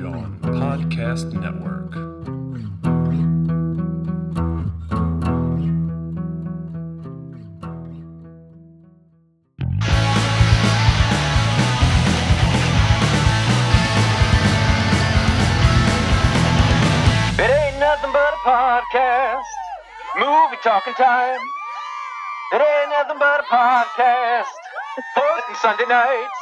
John Podcast Network. It ain't nothing but a podcast. Movie talking time. It ain't nothing but a podcast. Hosting Sunday nights.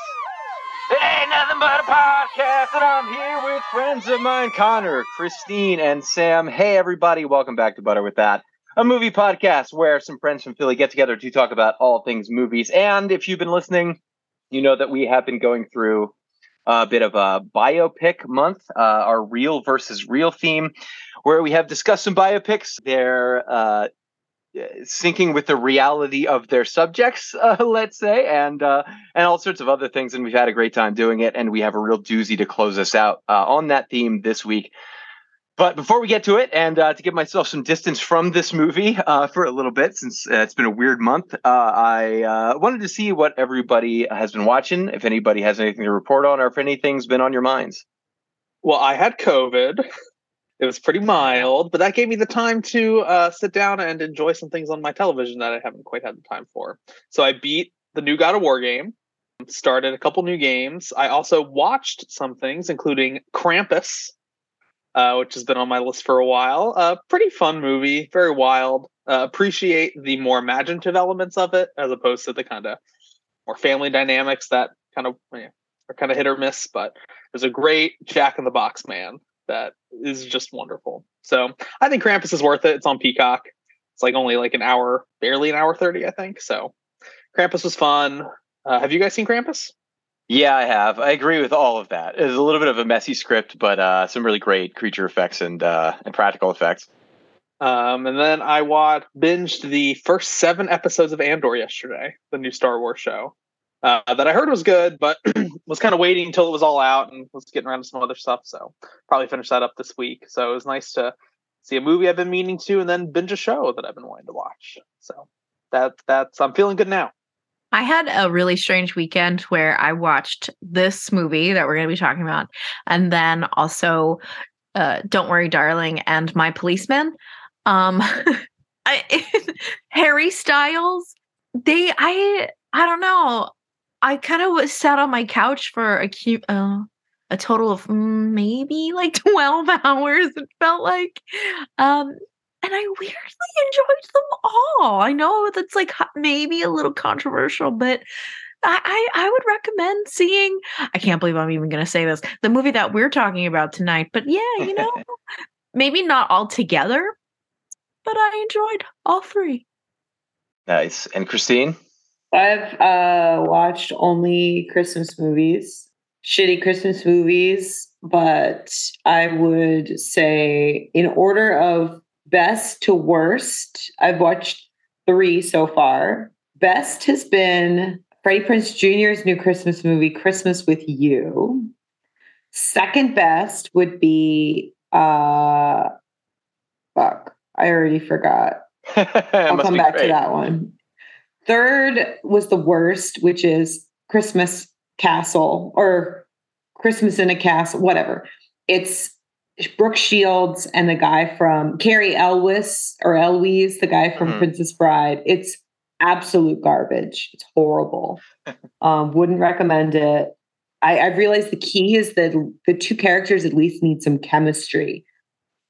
It ain't nothing but a podcast. And I'm here with friends of mine, Connor, Christine, and Sam. Hey, everybody. Welcome back to Butter with That, a movie podcast where some friends from Philly get together to talk about all things movies. And if you've been listening, you know that we have been going through a bit of a biopic month, uh, our real versus real theme, where we have discussed some biopics. They're uh, syncing with the reality of their subjects, uh, let's say, and uh, and all sorts of other things. And we've had a great time doing it, and we have a real doozy to close us out uh, on that theme this week. But before we get to it, and uh, to give myself some distance from this movie uh, for a little bit, since uh, it's been a weird month, uh, I uh, wanted to see what everybody has been watching, if anybody has anything to report on, or if anything's been on your minds. Well, I had COVID. It was pretty mild, but that gave me the time to uh, sit down and enjoy some things on my television that I haven't quite had the time for. So I beat the new God of War game, started a couple new games. I also watched some things, including Krampus, uh, which has been on my list for a while. Uh, pretty fun movie, very wild. Uh, appreciate the more imaginative elements of it as opposed to the kind of more family dynamics that kind of yeah, are kind of hit or miss. But there's a great Jack in the Box man that is just wonderful. So I think Krampus is worth it. It's on Peacock. It's like only like an hour, barely an hour thirty, I think. So Krampus was fun. Uh, have you guys seen Krampus? Yeah, I have. I agree with all of that. It's a little bit of a messy script, but uh, some really great creature effects and uh, and practical effects. Um, and then I watched binged the first seven episodes of Andor yesterday, the new Star Wars show. Uh, that I heard was good, but was kind of waiting until it was all out and was getting around to some other stuff. So probably finish that up this week. So it was nice to see a movie I've been meaning to, and then binge a show that I've been wanting to watch. So that that's I'm feeling good now. I had a really strange weekend where I watched this movie that we're going to be talking about, and then also uh, "Don't Worry, Darling" and "My Policeman." Um, I, Harry Styles. They, I, I don't know. I kind of was sat on my couch for a cute, uh, a total of mm, maybe like twelve hours. It felt like, um, and I weirdly enjoyed them all. I know that's like maybe a little controversial, but I, I I would recommend seeing. I can't believe I'm even going to say this. The movie that we're talking about tonight, but yeah, you know, maybe not all together, but I enjoyed all three. Nice. And Christine? I've uh, watched only Christmas movies, shitty Christmas movies, but I would say, in order of best to worst, I've watched three so far. Best has been Freddie Prinze Jr.'s new Christmas movie, Christmas with You. Second best would be, uh, fuck, I already forgot. I'll come back to that one. Third was the worst, which is Christmas Castle or Christmas in a Castle, whatever. It's Brooke Shields and the guy from Cary Elwes or Elwes, the guy from Mhm. Princess Bride. It's absolute garbage. It's horrible. um, wouldn't recommend it. I, I've realized the key is that the two characters at least need some chemistry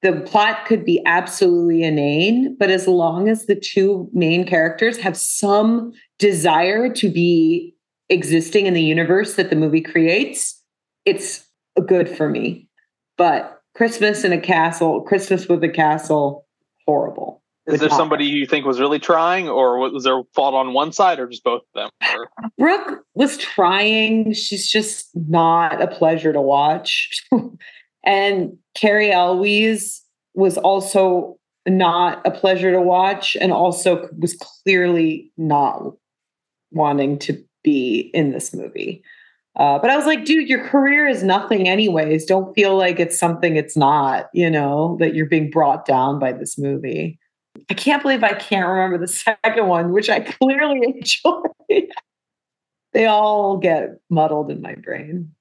the plot could be absolutely inane, but as long as the two main characters have some desire to be existing in the universe that the movie creates, it's good for me. But Christmas in a castle, Christmas with a castle, horrible. Is there somebody you think was really trying, or was there fault on one side, or just both of them? Or- Brooke was trying. She's just not a pleasure to watch. and Cary Elwes was also not a pleasure to watch and also was clearly not wanting to be in this movie. Uh, but I was like, dude, your career is nothing, anyways. Don't feel like it's something it's not, you know, that you're being brought down by this movie. I can't believe I can't remember the second one, which I clearly enjoyed. they all get muddled in my brain.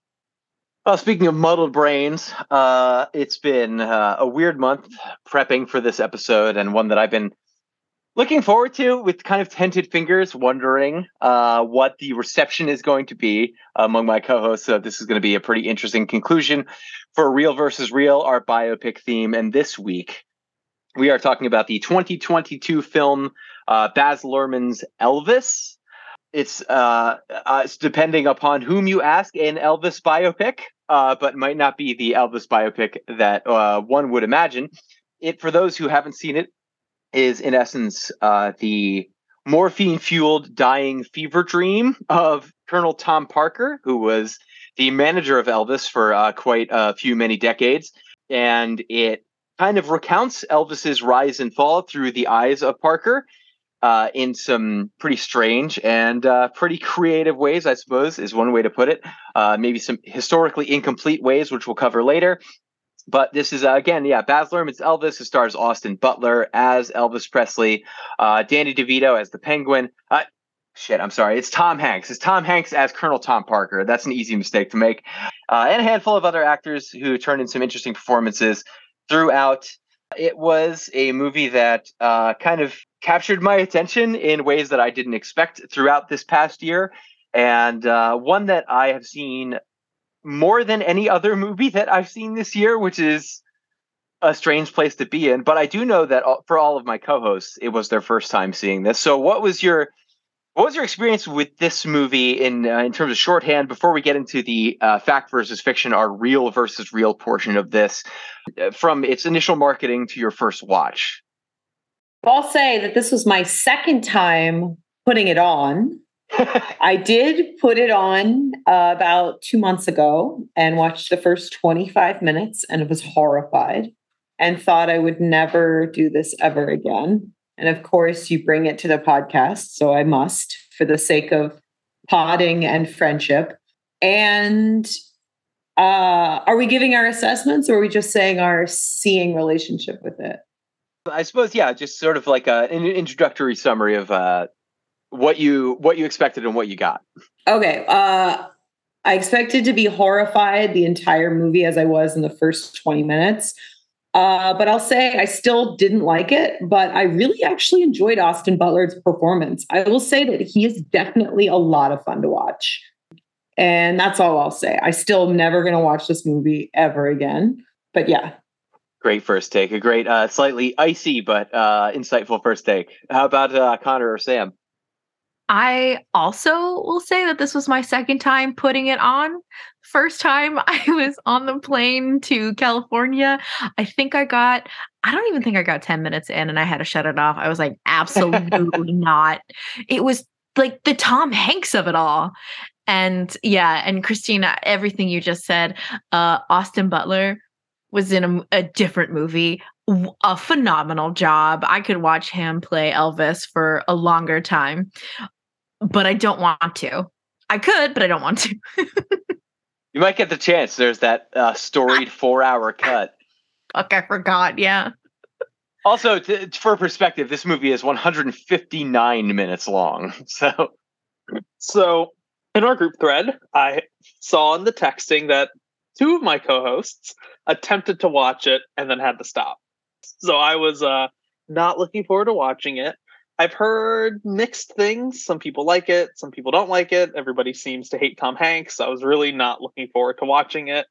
Well, speaking of muddled brains, uh, it's been uh, a weird month prepping for this episode, and one that I've been looking forward to with kind of tented fingers, wondering uh, what the reception is going to be among my co-hosts. So this is going to be a pretty interesting conclusion for Real versus Real, our biopic theme. And this week, we are talking about the 2022 film uh, Baz Luhrmann's Elvis. It's uh, uh, it's depending upon whom you ask, an Elvis biopic, uh, but might not be the Elvis biopic that uh, one would imagine. It for those who haven't seen it is in essence uh, the morphine fueled dying fever dream of Colonel Tom Parker, who was the manager of Elvis for uh, quite a few many decades, and it kind of recounts Elvis's rise and fall through the eyes of Parker uh, in some pretty strange and uh, pretty creative ways, I suppose, is one way to put it. Uh, maybe some historically incomplete ways, which we'll cover later. But this is, uh, again, yeah, Baz Luhrmann's Elvis. It stars Austin Butler as Elvis Presley, uh, Danny DeVito as the Penguin. Uh, shit, I'm sorry. It's Tom Hanks. It's Tom Hanks as Colonel Tom Parker. That's an easy mistake to make. and a handful of other actors who turned in some interesting performances throughout. It was a movie that uh, kind of captured my attention in ways that I didn't expect throughout this past year, and uh, one that I have seen more than any other movie that I've seen this year, which is a strange place to be in. But I do know that for all of my co-hosts, it was their first time seeing this. So, what was your what was your experience with this movie in uh, in terms of shorthand? Before we get into the uh, fact versus fiction, our real versus real portion of this, uh, from its initial marketing to your first watch. I'll say that this was my second time putting it on. I did put it on uh, about two months ago and watched the first 25 minutes and was horrified and thought I would never do this ever again. And of course, you bring it to the podcast. So I must for the sake of podding and friendship. And uh, are we giving our assessments or are we just saying our seeing relationship with it? I suppose, yeah, just sort of like a, an introductory summary of uh, what you what you expected and what you got. Okay. Uh, I expected to be horrified the entire movie as I was in the first 20 minutes. Uh, but I'll say I still didn't like it, but I really actually enjoyed Austin Butler's performance. I will say that he is definitely a lot of fun to watch. And that's all I'll say. I still am never going to watch this movie ever again. But yeah. Great first take. A great, uh, slightly icy, but uh, insightful first take. How about uh, Connor or Sam? I also will say that this was my second time putting it on. First time I was on the plane to California, I think I got, I don't even think I got 10 minutes in and I had to shut it off. I was like, absolutely not. It was like the Tom Hanks of it all. And yeah, and Christina, everything you just said, uh, Austin Butler was in a, a different movie a phenomenal job. I could watch him play Elvis for a longer time but I don't want to. I could, but I don't want to. you might get the chance. There's that uh, storied four hour cut. Fuck, I forgot. Yeah. Also, to, for perspective, this movie is 159 minutes long. So, so in our group thread, I saw in the texting that two of my co-hosts attempted to watch it and then had to stop. So I was uh, not looking forward to watching it. I've heard mixed things. Some people like it, some people don't like it. Everybody seems to hate Tom Hanks. I was really not looking forward to watching it.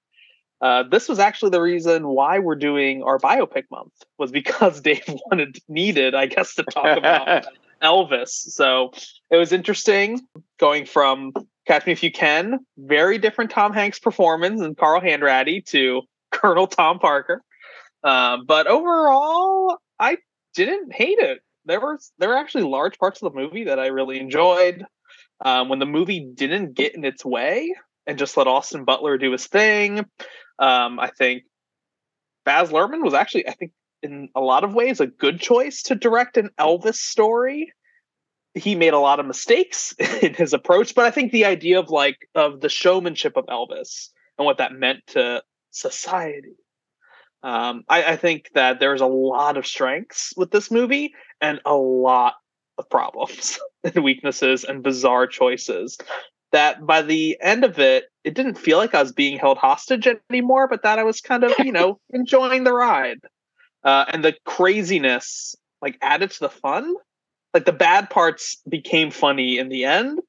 Uh, this was actually the reason why we're doing our biopic month was because Dave wanted needed, I guess, to talk about Elvis. So it was interesting going from Catch Me If You Can, very different Tom Hanks performance and Carl Hanratty to Colonel Tom Parker. Uh, but overall, I didn't hate it there were there were actually large parts of the movie that I really enjoyed. Um, when the movie didn't get in its way and just let Austin Butler do his thing, um, I think Baz Luhrmann was actually, I think, in a lot of ways, a good choice to direct an Elvis story. He made a lot of mistakes in his approach, but I think the idea of like of the showmanship of Elvis and what that meant to society um, I, I, think that there's a lot of strengths with this movie and a lot of problems and weaknesses and bizarre choices. That by the end of it, it didn't feel like I was being held hostage anymore, but that I was kind of, you know, enjoying the ride. Uh, and the craziness like added to the fun. Like the bad parts became funny in the end.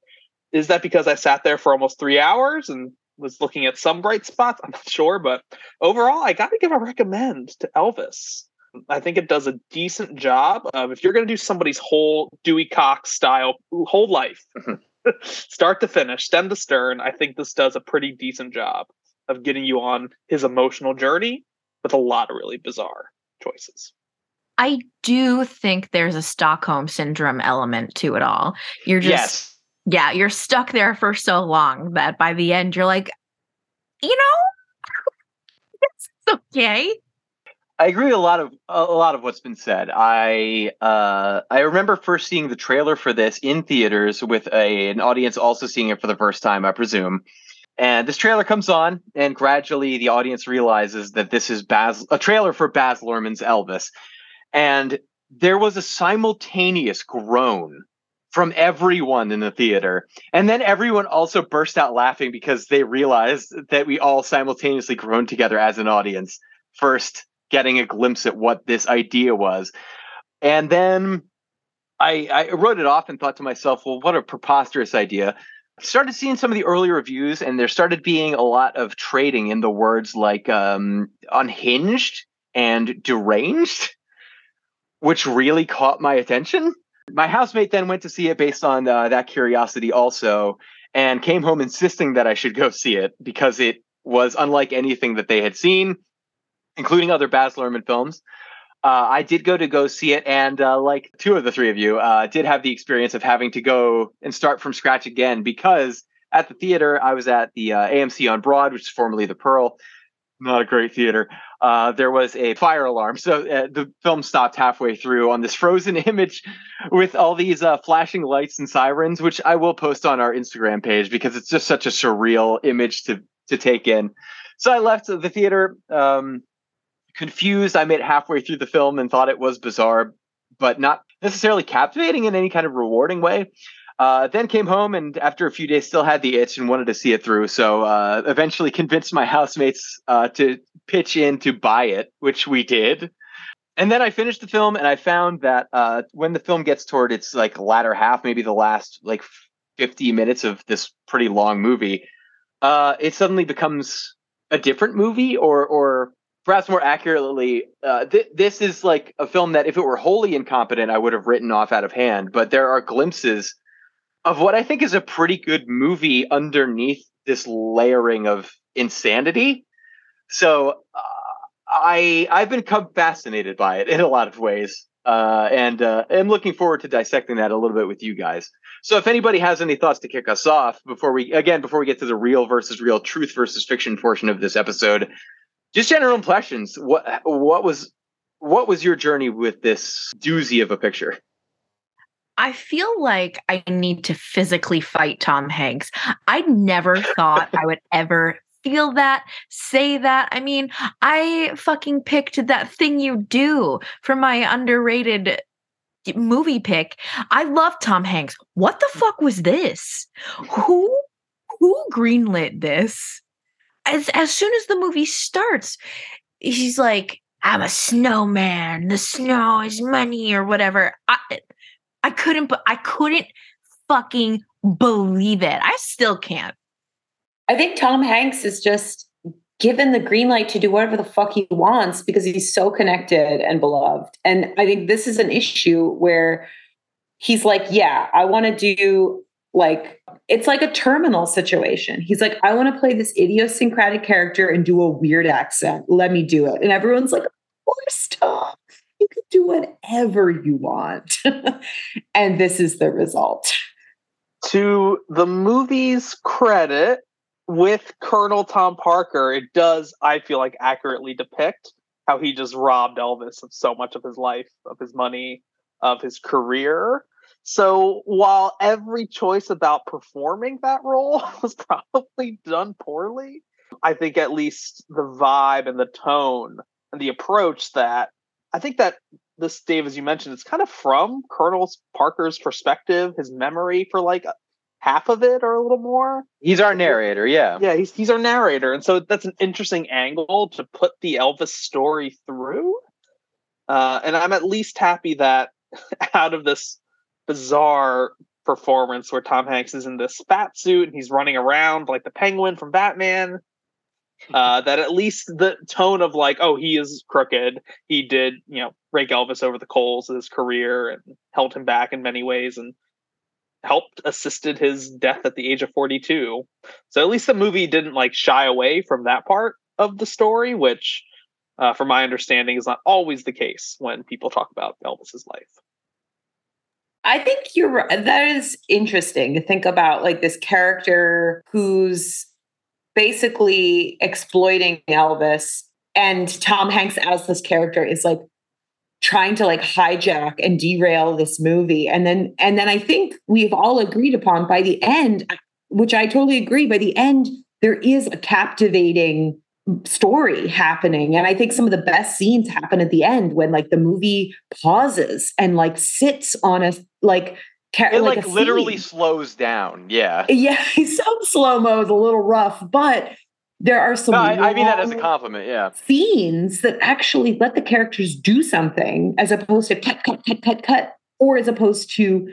Is that because I sat there for almost three hours and was looking at some bright spots? I'm not sure, but overall, I got to give a recommend to Elvis. I think it does a decent job of if you're going to do somebody's whole Dewey Cox style whole life, mm-hmm. start to finish, stem to stern, I think this does a pretty decent job of getting you on his emotional journey with a lot of really bizarre choices. I do think there's a Stockholm syndrome element to it all. You're just yes. yeah, you're stuck there for so long that by the end you're like, you know, it's okay. I agree with a lot of a lot of what's been said. I uh, I remember first seeing the trailer for this in theaters with a, an audience also seeing it for the first time, I presume. And this trailer comes on, and gradually the audience realizes that this is Baz a trailer for Baz Luhrmann's Elvis, and there was a simultaneous groan from everyone in the theater. And then everyone also burst out laughing because they realized that we all simultaneously groaned together as an audience. First, getting a glimpse at what this idea was. And then I, I wrote it off and thought to myself, well, what a preposterous idea. Started seeing some of the early reviews, and there started being a lot of trading in the words like um, unhinged and deranged, which really caught my attention. My housemate then went to see it based on uh, that curiosity also, and came home insisting that I should go see it because it was unlike anything that they had seen including other Baz Luhrmann films. Uh, I did go to go see it, and uh, like two of the three of you, uh, did have the experience of having to go and start from scratch again because at the theater I was at the uh, AMC on Broad, which is formerly the Pearl. Not a great theater. Uh, there was a fire alarm, so uh, the film stopped halfway through on this frozen image with all these flashing lights and sirens, which I will post on our Instagram page because it's just such a surreal image to to take in. So I left the theater. Um, confused. I made halfway through the film and thought it was bizarre, but not necessarily captivating in any kind of rewarding way. Uh, then came home and after a few days still had the itch and wanted to see it through. So uh, eventually convinced my housemates uh, to pitch in to buy it, which we did. And then I finished the film and I found that uh, when the film gets toward its like latter half, maybe the last like 50 minutes of this pretty long movie, uh, it suddenly becomes a different movie or or perhaps more accurately, uh, th- this is like a film that if it were wholly incompetent, I would have written off out of hand. But there are glimpses of what I think is a pretty good movie underneath this layering of insanity. So uh, I I've become fascinated by it in a lot of ways, uh, and uh, I'm looking forward to dissecting that a little bit with you guys. So if anybody has any thoughts to kick us off before we again before we get to the real versus real truth versus fiction portion of this episode, just general impressions. What what was what was your journey with this doozy of a picture? I feel like I need to physically fight Tom Hanks. I never thought I would ever feel that, say that. I mean, I fucking picked that thing you do for my underrated movie pick. I love Tom Hanks. What the fuck was this? Who who greenlit this? as as soon as the movie starts, he's like, "I'm a snowman. The snow is money, or whatever." I I couldn't, I couldn't fucking believe it. I still can't. I think Tom Hanks is just given the green light to do whatever the fuck he wants because he's so connected and beloved. And I think this is an issue where he's like, yeah, I want to do like it's like a terminal situation. He's like, I want to play this idiosyncratic character and do a weird accent. Let me do it. And everyone's like, of course, Tom. Do whatever you want. and this is the result. To the movie's credit, with Colonel Tom Parker, it does, I feel like, accurately depict how he just robbed Elvis of so much of his life, of his money, of his career. So while every choice about performing that role was probably done poorly, I think at least the vibe and the tone and the approach that I think that this Dave, as you mentioned, it's kind of from Colonel Parker's perspective, his memory for like half of it or a little more. He's our narrator, yeah. Yeah, he's he's our narrator, and so that's an interesting angle to put the Elvis story through. Uh, and I'm at least happy that out of this bizarre performance where Tom Hanks is in this fat suit and he's running around like the Penguin from Batman. Uh, that at least the tone of like, oh, he is crooked. He did, you know, rake Elvis over the coals of his career and held him back in many ways and helped assisted his death at the age of 42. So at least the movie didn't like shy away from that part of the story, which, uh, from my understanding, is not always the case when people talk about Elvis's life. I think you're right. That is interesting to think about like this character who's basically exploiting Elvis and Tom Hanks as this character is like trying to like hijack and derail this movie. And then and then I think we've all agreed upon by the end which I totally agree by the end there is a captivating story happening. And i think some of the best scenes happen at the end when like the movie pauses and like sits on a like it like, like literally slows down yeah yeah some slow mo is a little rough but there are some no, I, I mean that as a compliment yeah scenes that actually let the characters do something as opposed to cut cut cut cut cut or as opposed to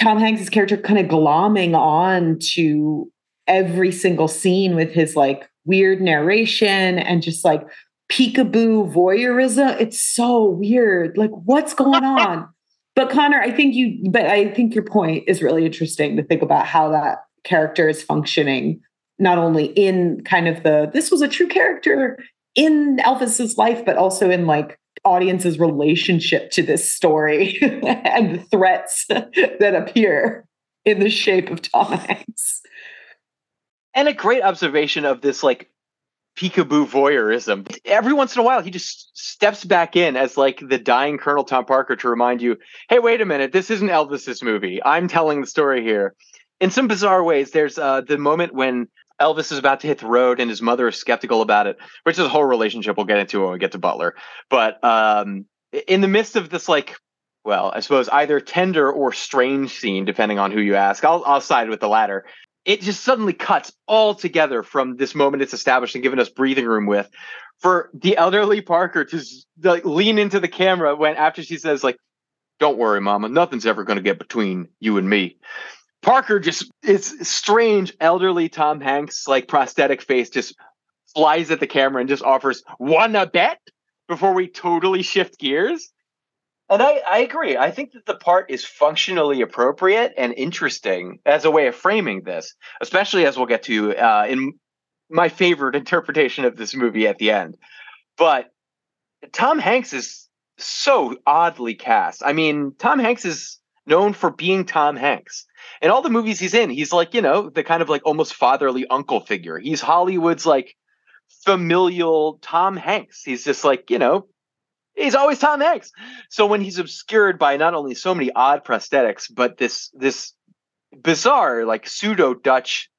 tom hanks's character kind of glomming on to every single scene with his like weird narration and just like peekaboo voyeurism. It's so weird. Like, what's going on? But Connor, I think you, but I think your point is really interesting to think about how that character is functioning, not only in kind of the, this was a true character in Elvis's life, but also in like audience's relationship to this story and the threats that appear in the shape of Tom Hanks and a great observation of this like peekaboo voyeurism. Every once in a while, he just steps back in as like the dying Colonel Tom Parker to remind you, hey, wait a minute, this isn't Elvis's movie. I'm telling the story here. In some bizarre ways, there's uh, the moment when Elvis is about to hit the road and his mother is skeptical about it, which is a whole relationship we'll get into when we get to Butler. But um, in the midst of this, like, well, I suppose either tender or strange scene, depending on who you ask. I'll, I'll side with the latter it just suddenly cuts all together from this moment it's established and given us breathing room with for the elderly Parker to like, lean into the camera when after she says like, "Don't worry, Mama, nothing's ever going to get between you and me." Parker just it's strange elderly Tom Hanks like prosthetic face just flies at the camera and just offers one a bet before we totally shift gears. And I, I agree. I think that the part is functionally appropriate and interesting as a way of framing this, especially as we'll get to uh, in my favorite interpretation of this movie at the end. But Tom Hanks is so oddly cast. I mean, Tom Hanks is known for being Tom Hanks. In all the movies he's in, he's like, you know, the kind of like almost fatherly uncle figure. He's Hollywood's like familial Tom Hanks. He's just like, you know, he's always Tom Hanks. So when he's obscured by not only so many odd prosthetics, but this this bizarre like pseudo Dutch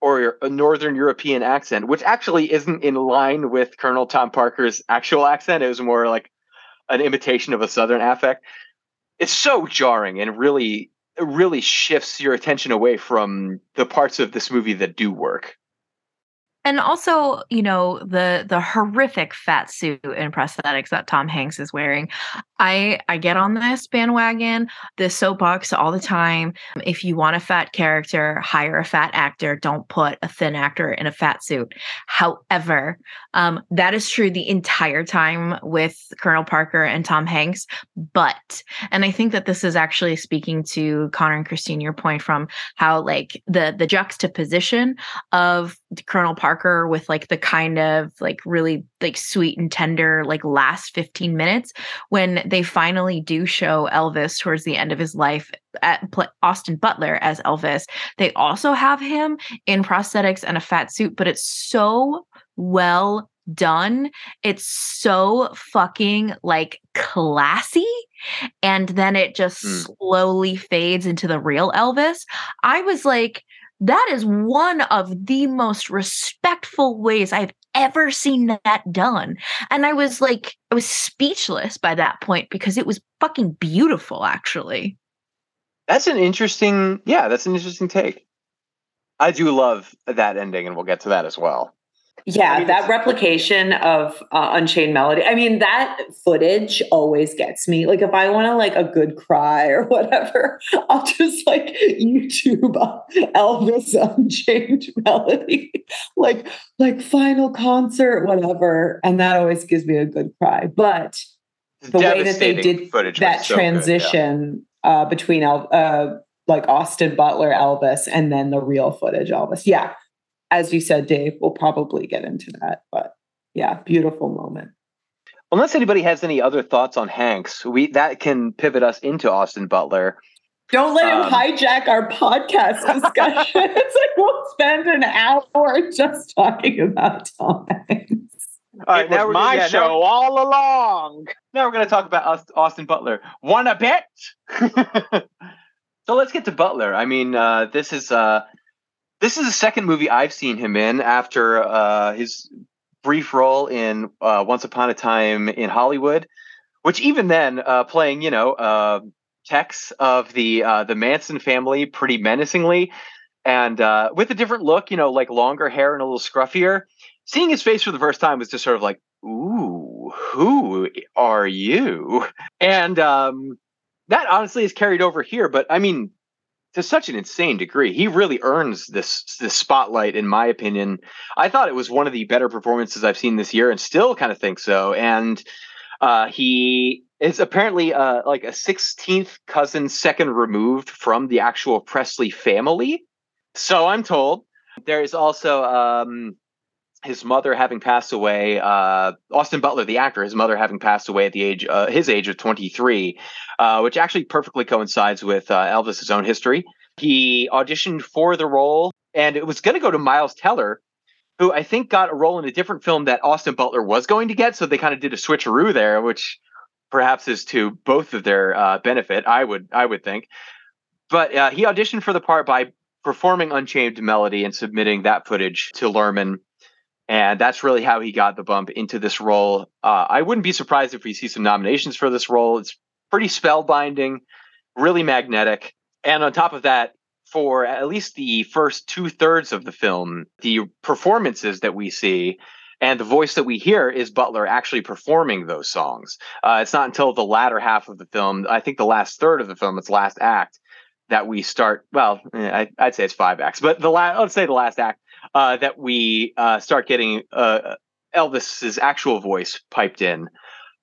or a Northern European accent, which actually isn't in line with Colonel Tom Parker's actual accent. It was more like an imitation of a Southern affect. It's so jarring and really, really shifts your attention away from the parts of this movie that do work and also you know the the horrific fat suit and prosthetics that tom hanks is wearing. I i get on this bandwagon this soapbox all the time. If you want a fat character hire a fat actor. Don't put a thin actor in a fat suit. However um, that is true the entire time with colonel parker and tom hanks but and i think that this is actually speaking to connor and christine your point from how like the the juxtaposition of colonel parker Parker with like the kind of like really like sweet and tender like last 15 minutes when they finally do show Elvis towards the end of his life at Austin Butler as Elvis. They also have him in prosthetics and a fat suit, but it's so well done. It's so fucking like classy. And then it just mm. slowly fades into the real Elvis. I was like, that is one of the most respectful ways I've ever seen that done. And I was like, I was speechless by that point because it was fucking beautiful, actually. That's an interesting, yeah, that's an interesting take. I do love that ending, and we'll get to that as well. Yeah, I mean, that replication of uh, Unchained Melody. I mean, that footage always gets me. Like, if I want to like a good cry or whatever, I'll just like YouTube Elvis Unchained Melody, like like final concert, whatever, and that always gives me a good cry. But the way that they did footage that so good, yeah. transition uh, between El- uh, like Austin Butler Elvis and then the real footage Elvis. Yeah, as you said, Dave, we'll probably get into that, but yeah, beautiful moment. Unless anybody has any other thoughts on Hanks, we that can pivot us into Austin Butler. Don't let him Um, hijack our podcast discussion. it's like we'll spend an hour just talking about Tom Hanks. All right, it now was my yeah, now- show all along. Now we're going to talk about Aus- Austin Butler. Want a bet? so let's get to Butler. I mean, uh, this is uh, this is the second movie I've seen him in after uh, his brief role in uh, Once Upon a Time in Hollywood, which even then, uh, playing you know uh, Tex of the uh, the Manson family pretty menacingly, and uh, with a different look, you know, like longer hair and a little scruffier. Seeing his face for the first time was just sort of like, ooh, who are you? And um, that honestly is carried over here, but I mean, to such an insane degree, he really earns this this spotlight, in my opinion. I thought it was one of the better performances I've seen this year, and still kind of think so. And uh, he is apparently uh, like a 16th cousin, second removed from the actual Presley family. So I'm told. There is also um, his mother having passed away. Uh, Austin Butler, the actor, his mother having passed away at the age uh, his age of 23, uh, which actually perfectly coincides with uh, Elvis's own history. He auditioned for the role, and it was going to go to Miles Teller, who I think got a role in a different film that Austin Butler was going to get. So they kind of did a switcheroo there, which perhaps is to both of their uh, benefit. I would I would think. But uh, he auditioned for the part by performing Unchained Melody and submitting that footage to Luhrmann and that's really how he got the bump into this role. Uh, I wouldn't be surprised if we see some nominations for this role. It's pretty spellbinding, really magnetic, and on top of that, for at least the first two thirds of the film, the performances that we see and the voice that we hear is Butler actually performing those songs. Uh, it's not until the latter half of the film, I think the last third of the film, its last act, that we start. Well, eh, I, I'd say it's five acts, but the last, let's say the last act uh, that we uh, start getting uh, Elvis's actual voice piped in.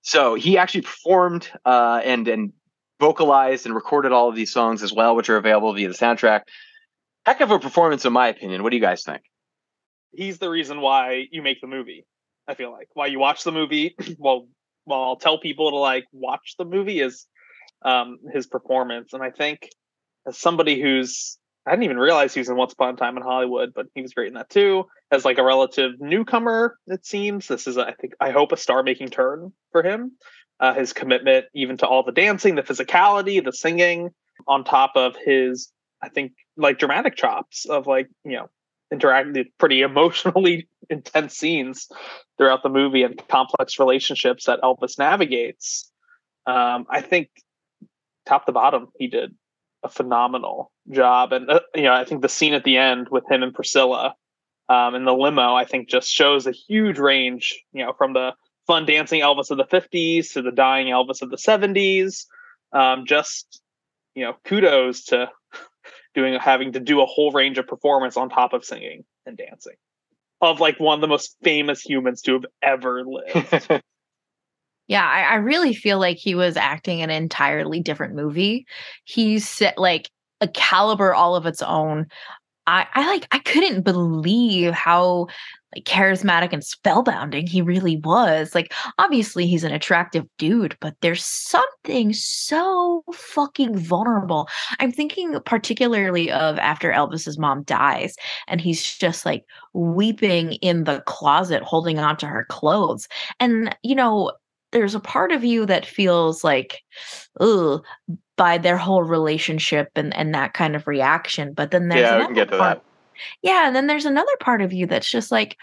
So he actually performed uh, and and vocalized and recorded all of these songs as well, which are available via the soundtrack. Heck of a performance, in my opinion. What do you guys think? He's the reason why you make the movie. I feel like why you watch the movie. well, well, I'll tell people to like watch the movie is um, his performance, and I think as somebody who's I didn't even realize he was in Once Upon a Time in Hollywood, but he was great in that too. As like a relative newcomer, it seems this is, I think, I hope a star-making turn for him. Uh, his commitment, even to all the dancing, the physicality, the singing, on top of his, I think, like dramatic chops of like you know interacting pretty emotionally intense scenes throughout the movie and complex relationships that Elvis navigates. Um, I think top to bottom, he did a phenomenal job. And, uh, you know, I think the scene at the end with him and Priscilla um, in the limo, I think just shows a huge range, you know, from the fun dancing Elvis of the 50s to the dying Elvis of the 70s. Um, just, you know, kudos to doing, having to do a whole range of performance on top of singing and dancing of like one of the most famous humans to have ever lived. Yeah, I, I really feel like he was acting an entirely different movie. He's set like a caliber all of its own. I, I like I couldn't believe how like charismatic and spellbinding he really was. Like obviously he's an attractive dude, but there's something so fucking vulnerable. I'm thinking particularly of after Elvis's mom dies and he's just like weeping in the closet holding on to her clothes. And you know, there's a part of you that feels like, ugh, by their whole relationship and and that kind of reaction. But then there's yeah, we another can get to part, that. yeah, and then there's another part of you that's just like,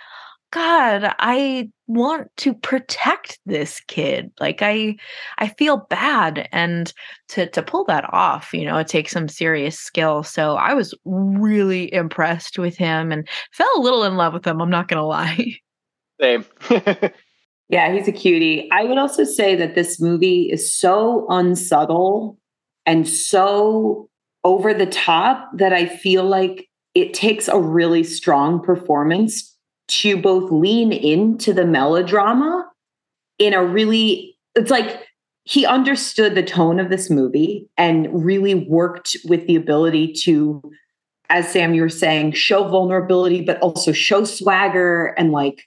God, I want to protect this kid. Like I I feel bad and to to pull that off, you know, it takes some serious skill. So I was really impressed with him and fell a little in love with him, I'm not going to lie. Same. Yeah, he's a cutie. I would also say that this movie is so unsubtle and so over the top that I feel like it takes a really strong performance to both lean into the melodrama in a really, it's like he understood the tone of this movie and really worked with the ability to, as Sam, you were saying, show vulnerability, but also show swagger and like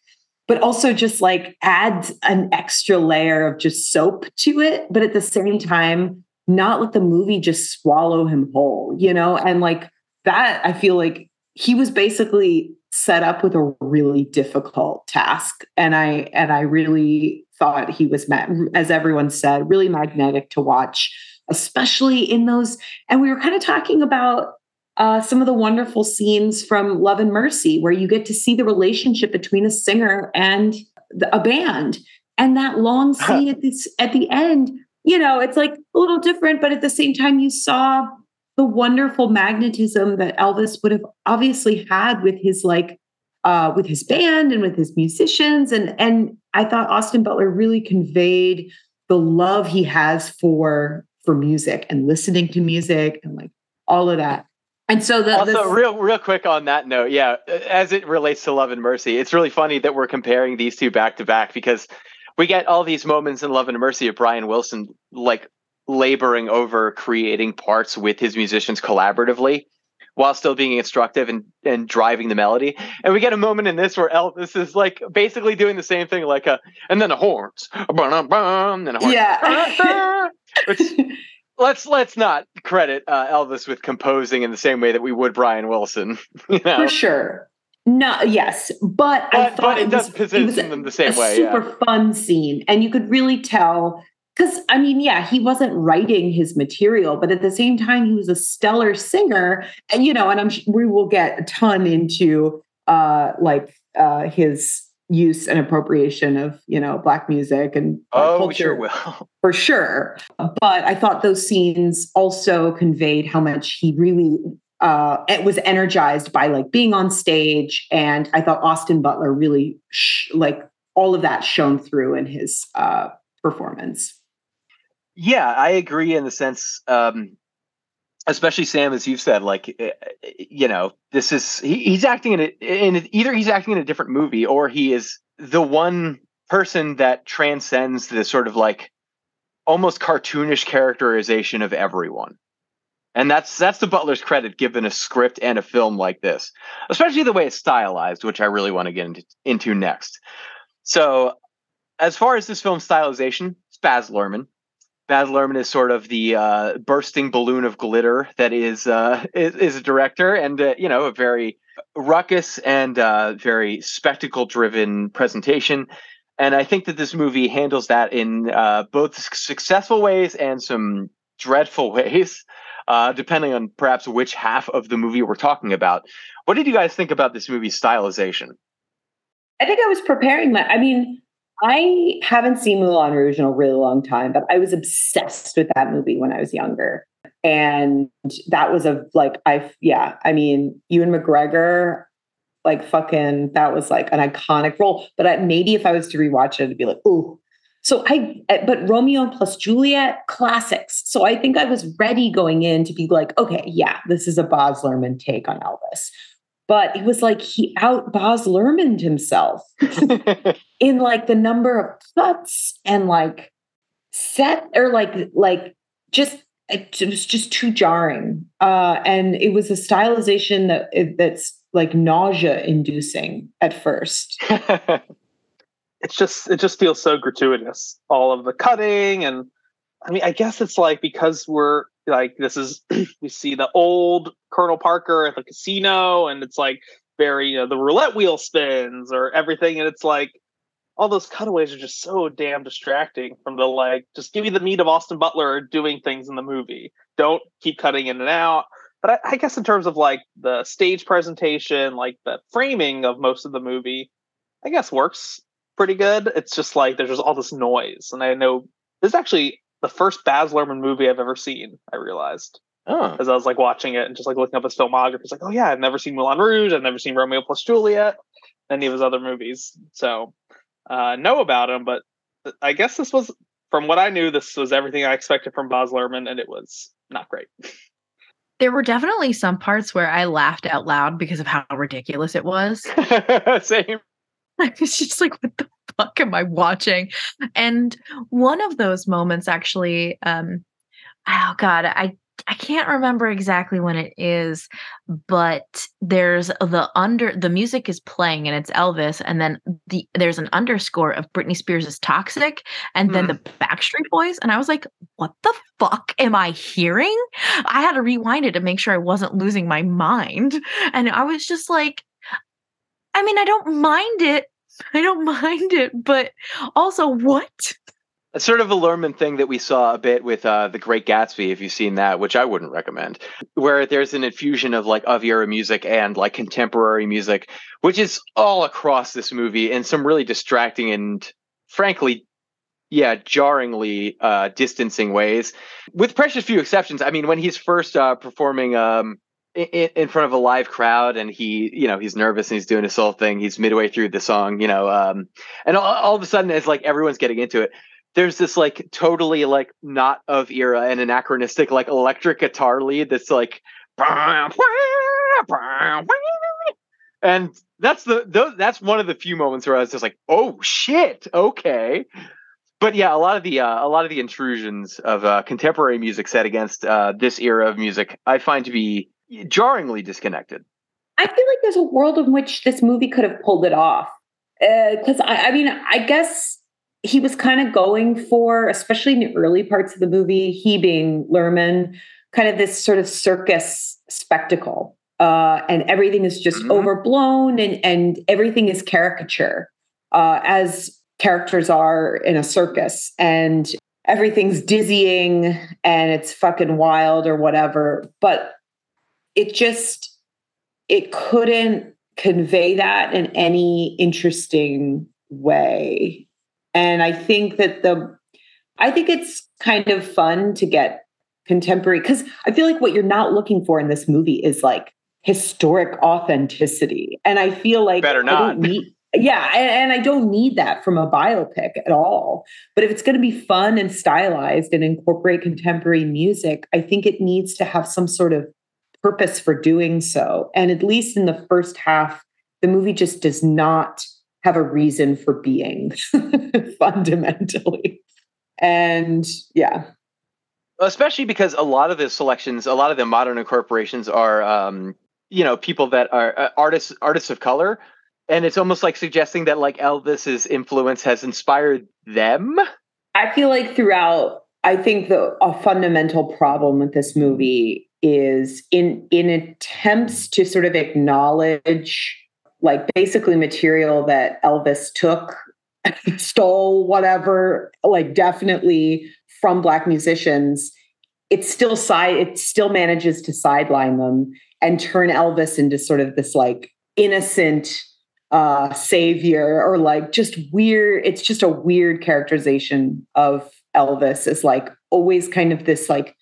but also just like add an extra layer of just soap to it, but at the same time, not let the movie just swallow him whole, you know? And like that, I feel like he was basically set up with a really difficult task. And I and I really thought he was as everyone said, really magnetic to watch, especially in those. And we were kind of talking about uh, some of the wonderful scenes from Love and Mercy, where you get to see the relationship between a singer and the, a band, and that long scene at this at the end. You know, it's like a little different, but at the same time, you saw the wonderful magnetism that Elvis would have obviously had with his like uh, with his band and with his musicians, and and I thought Austin Butler really conveyed the love he has for for music and listening to music and like all of that. And so the also this, real real quick on that note, yeah, as it relates to Love and Mercy, it's really funny that we're comparing these two back to back because we get all these moments in Love and Mercy of Brian Wilson like laboring over creating parts with his musicians collaboratively while still being instructive and, and driving the melody. And we get a moment in this where Elvis is like basically doing the same thing, like a and then the horns, and then a horn, yeah. which let's let's not credit uh, Elvis with composing in the same way that we would Brian Wilson. You know? For sure. No, yes, but, but I thought but it, it, does was, position it was them the same a way. super yeah. fun scene, and you could really tell because I mean, yeah, he wasn't writing his material, but at the same time, he was a stellar singer, and you know, and I'm we will get a ton into uh like uh his use and appropriation of you know black music and Oh, we culture sure will. for sure. But I thought those scenes also conveyed how much he really uh, it was energized by like being on stage, and I thought Austin Butler really sh- like all of that shone through in his uh, performance. Yeah, I agree in the sense, um, especially Sam, as you've said, like eh, eh, you know, this is he, he's acting in it in either he's acting in a different movie or he is the one person that transcends the sort of like almost cartoonish characterization of everyone. And that's that's the Butler's credit given a script and a film like this, especially the way it's stylized, which I really want to get into, into next. So, as far as this film's stylization, it's Baz Luhrmann. Baz Luhrmann is sort of the uh, bursting balloon of glitter that is uh, is, is, a director, and uh, you know a very ruckus and uh, very spectacle driven presentation. And I think that this movie handles that in uh, both successful ways and some dreadful ways uh, depending on perhaps which half of the movie we're talking about. What did you guys think about this movie's stylization? I think I was preparing my. I mean, I haven't seen Moulin Rouge in a really long time, but I was obsessed with that movie when I was younger, and that was a like I yeah. I mean, Ewan McGregor, like fucking, that was like an iconic role. But I, maybe if I was to rewatch it, it'd be like, ooh, so I, but Romeo plus Juliet classics. So I think I was ready going in to be like, okay, yeah, this is a Baz Luhrmann take on Elvis. But it was like he out Baz Luhrmann himself in like the number of cuts and like set or like like just it was just too jarring. Uh, and it was a stylization that that's like nausea inducing at first it's just it just feels so gratuitous all of the cutting and i mean i guess it's like because we're like this is we see the old colonel parker at the casino and it's like very you know the roulette wheel spins or everything and it's like all those cutaways are just so damn distracting from the like just give me the meat of austin butler doing things in the movie don't keep cutting in and out but I, I guess in terms of like the stage presentation like the framing of most of the movie I guess works pretty good. It's just like there's just all this noise, and I know this is actually the first Baz Luhrmann movie I've ever seen. I realized Oh, as I was like watching it and just like looking up his filmography. It's like, oh yeah, I've never seen Moulin Rouge. I've never seen Romeo plus Juliet, any of his other movies. So uh, know about him, but I guess this was from what I knew. This was everything I expected from Baz Luhrmann, and it was not great. There were definitely some parts where I laughed out loud because of how ridiculous it was. same. I was just like, what the fuck am I watching? And one of those moments actually, um, oh god, I I can't remember exactly when it is, but there's the under the music is playing and it's Elvis, and then the there's an underscore of Britney Spears is toxic, and then the Backstreet Boys, and I was like, what the fuck am I hearing? I had to rewind it to make sure I wasn't losing my mind, and I was just like, I mean, I don't mind it. I don't mind it, but also what? A sort of a Luhrmann thing that we saw a bit with uh, the Great Gatsby, if you've seen that, which I wouldn't recommend, where there's an infusion of like of era music and like contemporary music, which is all across this movie in some really distracting and frankly, yeah, jarringly uh, distancing ways. With precious few exceptions. I mean, when he's first uh, performing um, in, in front of a live crowd and he, you know, he's nervous and he's doing his whole thing. He's midway through the song, you know, um, and all, all of a sudden, it's like everyone's getting into it there's this like totally like not of era and anachronistic like electric guitar lead that's like and that's the that's one of the few moments where I was just like, oh shit, okay. But yeah, a lot of the uh, a lot of the intrusions of uh, contemporary music set against uh, this era of music, I find to be jarringly disconnected. I feel like there's a world in which this movie could have pulled it off. Because I, I mean, I guess he was kind of going for, especially in the early parts of the movie, he being Luhrmann, kind of this sort of circus spectacle. Uh, and everything is just Mhm. overblown and, and everything is caricature, uh, as characters are in a circus. And everything's dizzying and it's fucking wild or whatever. But it just, it couldn't convey that in any interesting way. And I think that the, I think it's kind of fun to get contemporary because I feel like what you're not looking for in this movie is like historic authenticity. And I feel like Better not. need, yeah, and, and I don't need that from a biopic at all. But if it's going to be fun and stylized and incorporate contemporary music, I think it needs to have some sort of purpose for doing so. And at least in the first half, the movie just does not have a reason for being fundamentally. And yeah, especially because a lot of the selections, a lot of the modern incorporations are, um, you know, people that are uh, artists, artists of color, and it's almost like suggesting that like Elvis's influence has inspired them. I feel like throughout, I think the a fundamental problem with this movie is in in attempts to sort of acknowledge like basically material that Elvis took, stole, whatever, like definitely from black musicians, it still side it still manages to sideline them and turn Elvis into sort of this like innocent uh savior or like just weird it's just a weird characterization of Elvis as like always kind of this like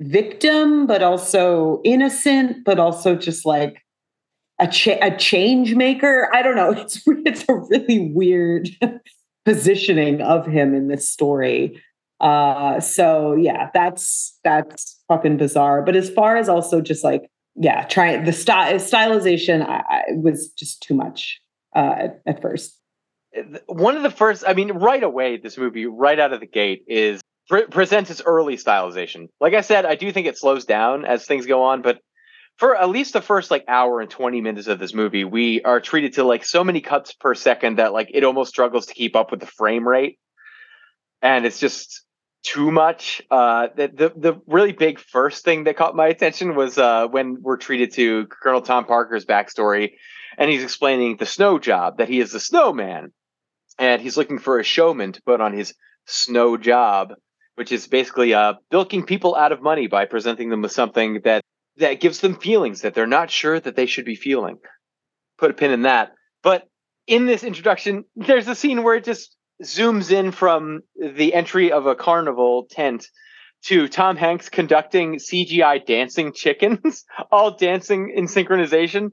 victim but also innocent but also just like a cha- a change maker. I don't know. It's it's a really weird positioning of him in this story. Uh so yeah that's that's fucking bizarre. But as far as also just like yeah trying the style stylization I, I was just too much uh at, at first. One of the first, I mean, right away, this movie, right out of the gate, is pre- presents its early stylization. Like I said, I do think it slows down as things go on, but for at least the first like hour and 20 minutes of this movie, we are treated to like so many cuts per second that like it almost struggles to keep up with the frame rate. And it's just too much. Uh, the, the the really big first thing that caught my attention was uh, when we're treated to Colonel Tom Parker's backstory, and he's explaining the snow job that he is the snowman, and he's looking for a showman to put on his snow job, which is basically uh, bilking people out of money by presenting them with something that that gives them feelings that they're not sure that they should be feeling. Put a pin in that. But in this introduction, there's a scene where it just zooms in from the entry of a carnival tent to Tom Hanks conducting CGI dancing chickens, all dancing in synchronization.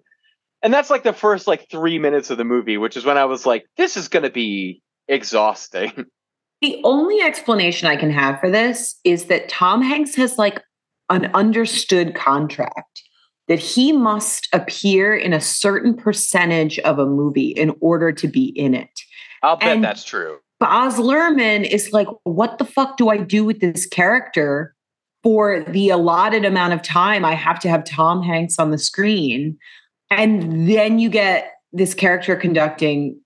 And that's like the first like three minutes of the movie, which is when I was like, this is going to be exhausting. The only explanation I can have for this is that Tom Hanks has like an understood contract that he must appear in a certain percentage of a movie in order to be in it. I'll bet And- that's true. Baz Luhrmann is like, what the fuck do I do with this character for the allotted amount of time I have to have Tom Hanks on the screen? And then you get this character conducting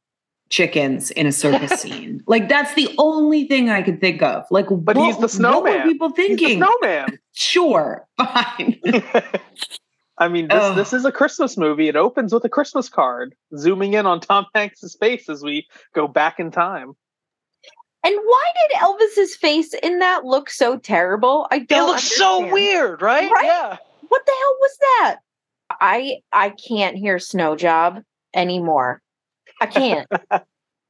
chickens in a circus scene. Like that's the only thing I could think of. Like, But what, he's the What snowman. were people He's the thinking? snowman. Sure, fine. I mean, this Ugh. this is a Christmas movie. It opens with a Christmas card, zooming in on Tom Hanks' face as we go back in time. And why did Elvis's face in that look so terrible? I don't. It looks so weird, right? Right? Yeah. What the hell was that? I I can't hear Snow Job anymore. I can't.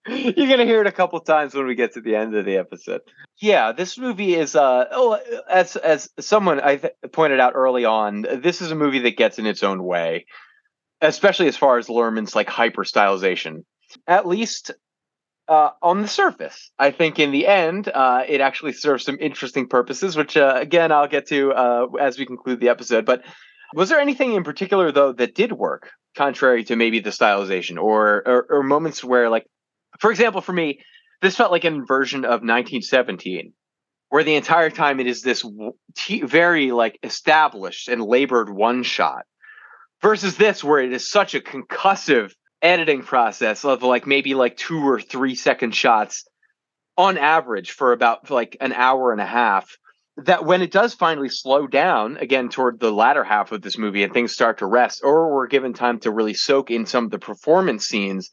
You're gonna hear it a couple times when we get to the end of the episode. Yeah, this movie is uh oh as as someone I th- pointed out early on, this is a movie that gets in its own way, especially as far as Luhrmann's like hyper stylization. At least uh, on the surface, I think in the end, uh, it actually serves some interesting purposes, which uh, again I'll get to uh, as we conclude the episode. But was there anything in particular though that did work, contrary to maybe the stylization, or or, or moments where like for example, for me, this felt like an version of 1917, where the entire time it is this t- very like established and labored one shot, versus this where it is such a concussive editing process of like maybe like two or three second shots on average for about like an hour and a half. That when it does finally slow down again toward the latter half of this movie and things start to rest, or we're given time to really soak in some of the performance scenes,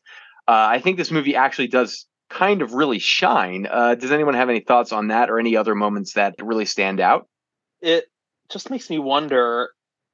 uh, I think this movie actually does kind of really shine. Uh, does anyone have any thoughts on that or any other moments that really stand out? It just makes me wonder.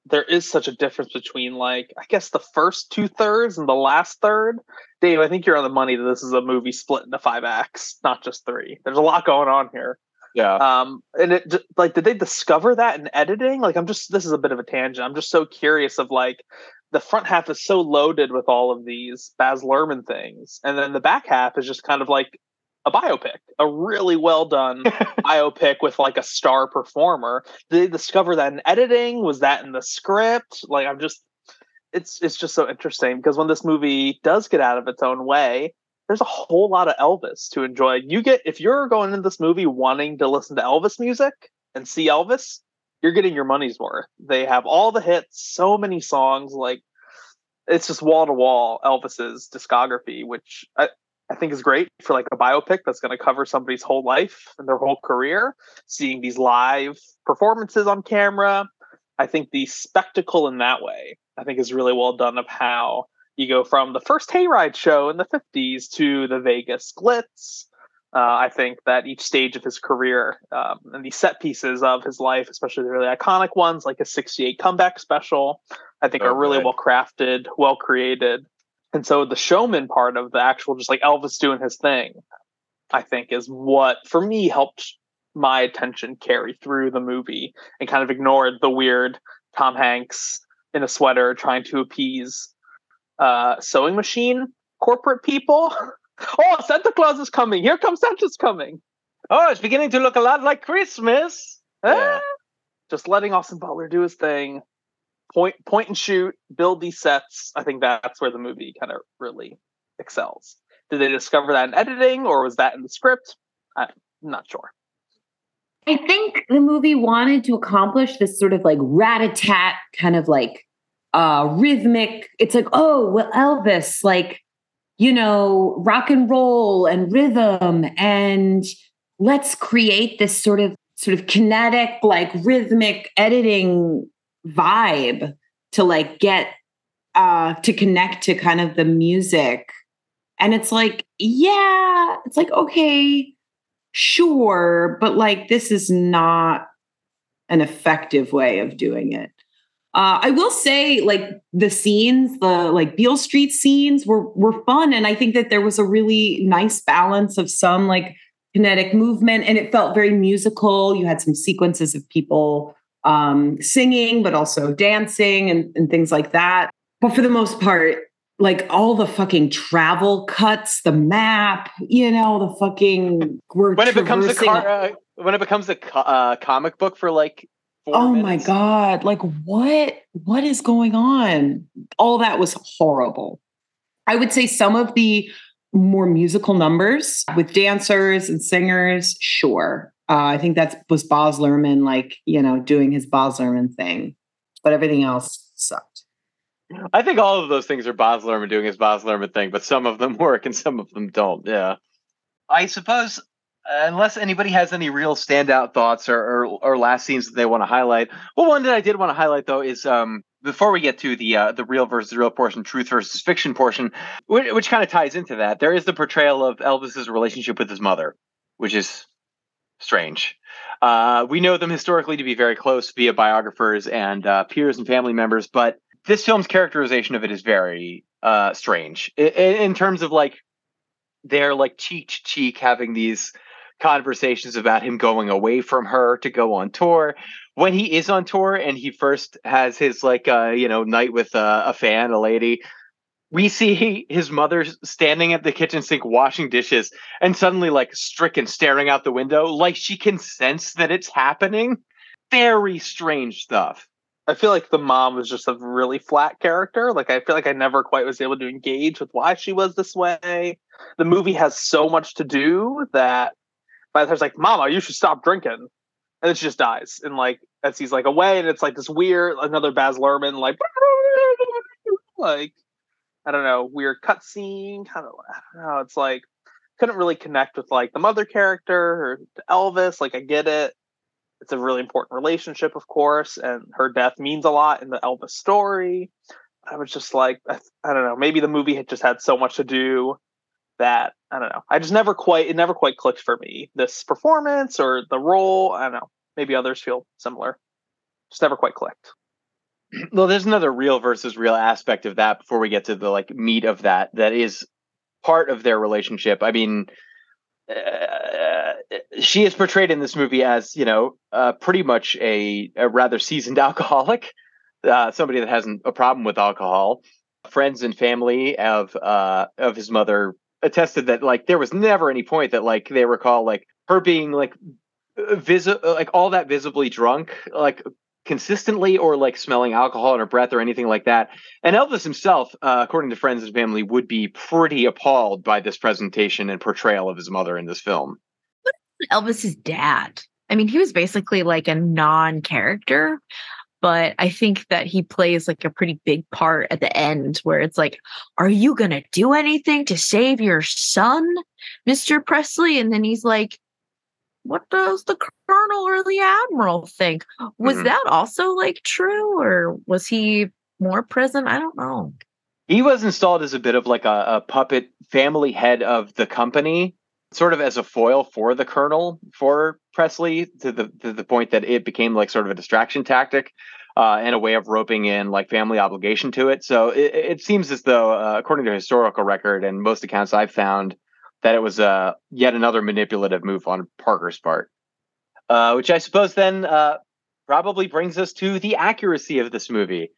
There is such a difference between like I guess the first two thirds and the last third. Dave, I think you're on the money that this is a movie split into five acts, not just three. There's a lot going on here. Yeah. um and it like did they discover that in editing? Like i'm just this is a bit of a tangent. I'm just so curious of like the front half is so loaded with all of these baz luhrmann things and then the back half is just kind of like a biopic a really well done biopic with like a star performer. Did they discover that in editing? Was that in the script? Like i'm just it's it's just so interesting because when this movie does get out of its own way there's a whole lot of Elvis to enjoy. You get if you're going into this movie wanting to listen to Elvis music and see Elvis, you're getting your money's worth. They have all the hits, so many songs, like it's just wall to wall Elvis's discography, which I, I think is great for like a biopic that's going to cover somebody's whole life and their whole career. Seeing these live performances on camera, I think the spectacle in that way, I think is really well done of how you go from the first hayride show in the 50s to the Vegas Glitz. Uh, I think that each stage of his career um, and these set pieces of his life, especially the really iconic ones like his 68 comeback special, I think Oh, are really well crafted, well created. And so the showman part of the actual, just like Elvis doing his thing, I think is what, for me, helped my attention carry through the movie and kind of ignored the weird Tom Hanks in a sweater trying to appease uh, sewing machine corporate people. oh, Santa Claus is coming. Here comes Santa's coming. Oh, it's beginning to look a lot like Christmas. Yeah. Ah. Just letting Austin Butler do his thing. Point point and shoot, build these sets. I think that's where the movie kind of really excels. Did they discover that in editing or was that in the script? I'm not sure. I think the movie wanted to accomplish this sort of like rat a tat kind of like uh rhythmic. It's like, oh, well, Elvis, like, you know, rock and roll and rhythm, and let's create this sort of sort of kinetic, like rhythmic editing vibe to like get uh to connect to kind of the music. And it's like, yeah, it's like, okay, sure, but like this is not an effective way of doing it. Uh, I will say, like the scenes, the like Beale Street scenes were were fun, and I think that there was a really nice balance of some like kinetic movement, and it felt very musical. You had some sequences of people um, singing, but also dancing and, and things like that. But for the most part, like all the fucking travel cuts, the map, you know, the fucking when it becomes a car, uh, when it becomes a co- uh, comic book for like. Four oh my god like what what is going on all that was horrible i would say some of the more musical numbers with dancers and singers sure uh, i think that was baz luhrmann like you know doing his baz luhrmann thing but everything else sucked I think all of those things are Baz Luhrmann doing his Baz Luhrmann thing, but some of them work and some of them don't. Yeah. I suppose, unless anybody has any real standout thoughts or, or, or last scenes that they want to highlight. Well, one that I did want to highlight though is um, before we get to the uh, the real versus real portion, truth versus fiction portion, which, which kind of ties into that. There is the portrayal of Elvis's relationship with his mother, which is strange. Uh, we know them historically to be very close via biographers and uh, peers and family members, but this film's characterization of it is very uh, strange in, in terms of like they're like cheek to cheek having these conversations about him going away from her to go on tour when he is on tour and he first has his like uh you know night with uh, a fan a lady we see his mother standing at the kitchen sink washing dishes and suddenly like stricken staring out the window like she can sense that it's happening very strange stuff I feel like the mom was just a really flat character. Like I feel like I never quite was able to engage with why she was this way. The movie has so much to do that by the time like, Mama, you should stop drinking. And then she just dies. And like he's like away, and it's like this weird another Baz Luhrmann, like like I don't know, weird cutscene, kind of I don't know. It's like couldn't really connect with like the mother character or Elvis. Like I get it it's a really important relationship, of course, and her death means a lot in the Elvis story. I was just like, I, I don't know, maybe the movie had just had so much to do that I don't know. I just never quite it never quite clicked for me. This performance or the role, I don't know. Maybe others feel similar. Just never quite clicked. well there's another real versus real aspect of that before we get to the like meat of that that is part of their relationship i mean uh, she is portrayed in this movie as you know uh, pretty much a, a rather seasoned alcoholic uh, somebody that hasn't a problem with alcohol friends and family of uh of his mother attested that like there was never any point that like they recall like her being like visi- like all that visibly drunk like consistently or like smelling alcohol in her breath or anything like that. And Elvis himself, uh, according to friends and family, would be pretty appalled by this presentation and portrayal of his mother in this film. Elvis's dad. I mean, he was basically like a non-character, but I think that he plays like a pretty big part at the end where it's like, are you going to do anything to save your son, Mr. Presley? And then he's like, what does the colonel or the admiral think? Was Mhm. that also like true or was he more present? I don't know. He was installed as a bit of like a, a puppet family head of the company, sort of as a foil for the colonel for Presley, to the to the point that it became like sort of a distraction tactic. Uh, and a way of roping in like family obligation to it. So it, it seems as though, uh, according to historical record and most accounts I've found, that it was uh, yet another manipulative move on Parker's part. Uh, which I suppose then uh, probably brings us to the accuracy of this movie.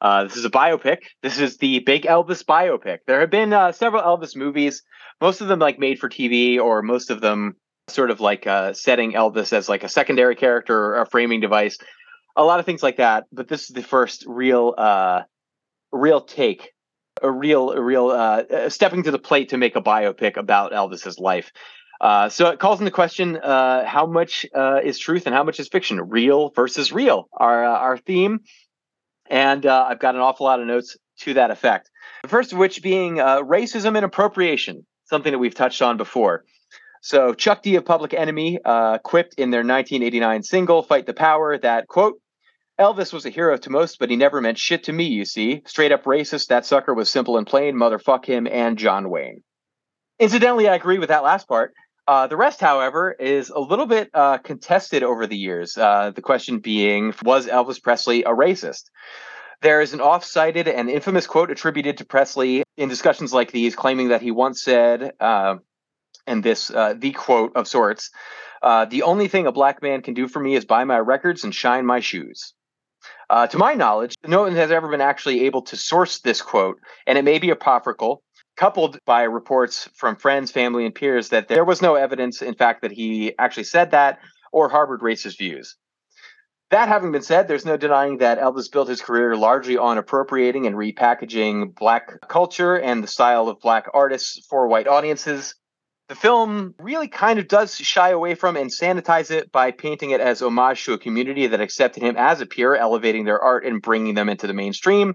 Uh, this is a biopic. This is the big Elvis biopic. There have been uh, several Elvis movies, most of them like made for TV, or most of them sort of like uh, setting Elvis as like a secondary character or a framing device. A lot of things like that. But this is the first real, uh, real take, a real, a real uh, stepping to the plate to make a biopic about Elvis's life. Uh, so it calls into question how much is truth and how much is fiction, real versus real. Our our theme, and uh, I've got an awful lot of notes to that effect. The first of which being uh, racism and appropriation, something that we've touched on before. So Chuck D of Public Enemy uh, quipped in their 1989 single "Fight the Power" that quote. Elvis was a hero to most, but he never meant shit to me, you see. Straight up racist, that sucker was simple and plain, motherfuck him and John Wayne. Incidentally, I agree with that last part. Uh, the rest, however, is a little bit uh, contested over the years. Uh, the question being, was Elvis Presley a racist? There is an off cited and infamous quote attributed to Presley in discussions like these, claiming that he once said, uh, and this, uh, the quote of sorts, the only thing a black man can do for me is buy my records and shine my shoes. To my knowledge, no one has ever been actually able to source this quote, and it may be apocryphal, coupled by reports from friends, family, and peers that there was no evidence, in fact, that he actually said that or harbored racist views. That having been said, there's no denying that Elvis built his career largely on appropriating and repackaging Black culture and the style of Black artists for white audiences. The film really kind of does shy away from and sanitize it by painting it as homage to a community that accepted him as a peer, elevating their art and bringing them into the mainstream.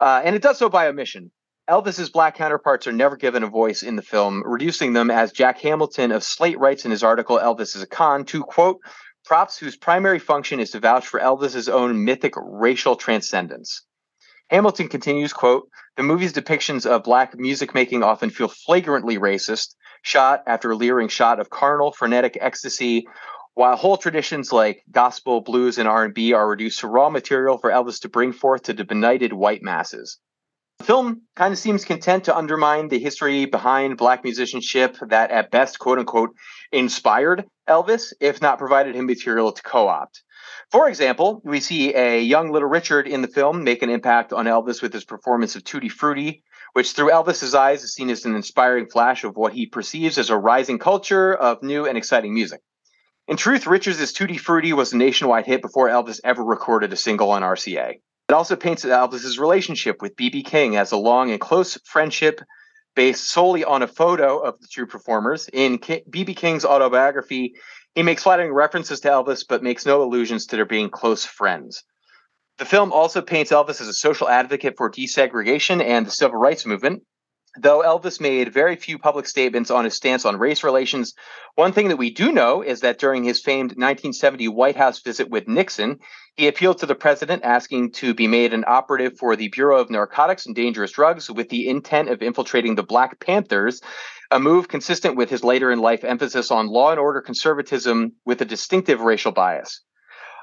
Uh, and it does so by omission. Elvis's black counterparts are never given a voice in the film, reducing them, as Jack Hamilton of Slate writes in his article Elvis is a Con, to quote, props whose primary function is to vouch for Elvis's own mythic racial transcendence. Hamilton continues, quote, the movie's depictions of black music making often feel flagrantly racist, shot after leering shot of carnal, frenetic ecstasy, while whole traditions like gospel, blues, and R&B are reduced to raw material for Elvis to bring forth to the benighted white masses. The film kind of seems content to undermine the history behind black musicianship that, at best, quote unquote, inspired Elvis, if not provided him material to co opt. For example, we see a young Little Richard in the film make an impact on Elvis with his performance of Tutti Frutti, which through Elvis's eyes is seen as an inspiring flash of what he perceives as a rising culture of new and exciting music. In truth, Richards' Tutti Frutti was a nationwide hit before Elvis ever recorded a single on RCA. It also paints Elvis's relationship with B.B. King as a long and close friendship based solely on a photo of the two performers. In B.B. King's autobiography, he makes flattering references to Elvis, but makes no allusions to their being close friends. The film also paints Elvis as a social advocate for desegregation and the civil rights movement, Though Elvis made very few public statements on his stance on race relations, one thing that we do know is that during his famed 1970 White House visit with Nixon, he appealed to the president asking to be made an operative for the Bureau of Narcotics and Dangerous Drugs with the intent of infiltrating the Black Panthers, a move consistent with his later in life emphasis on law and order conservatism with a distinctive racial bias.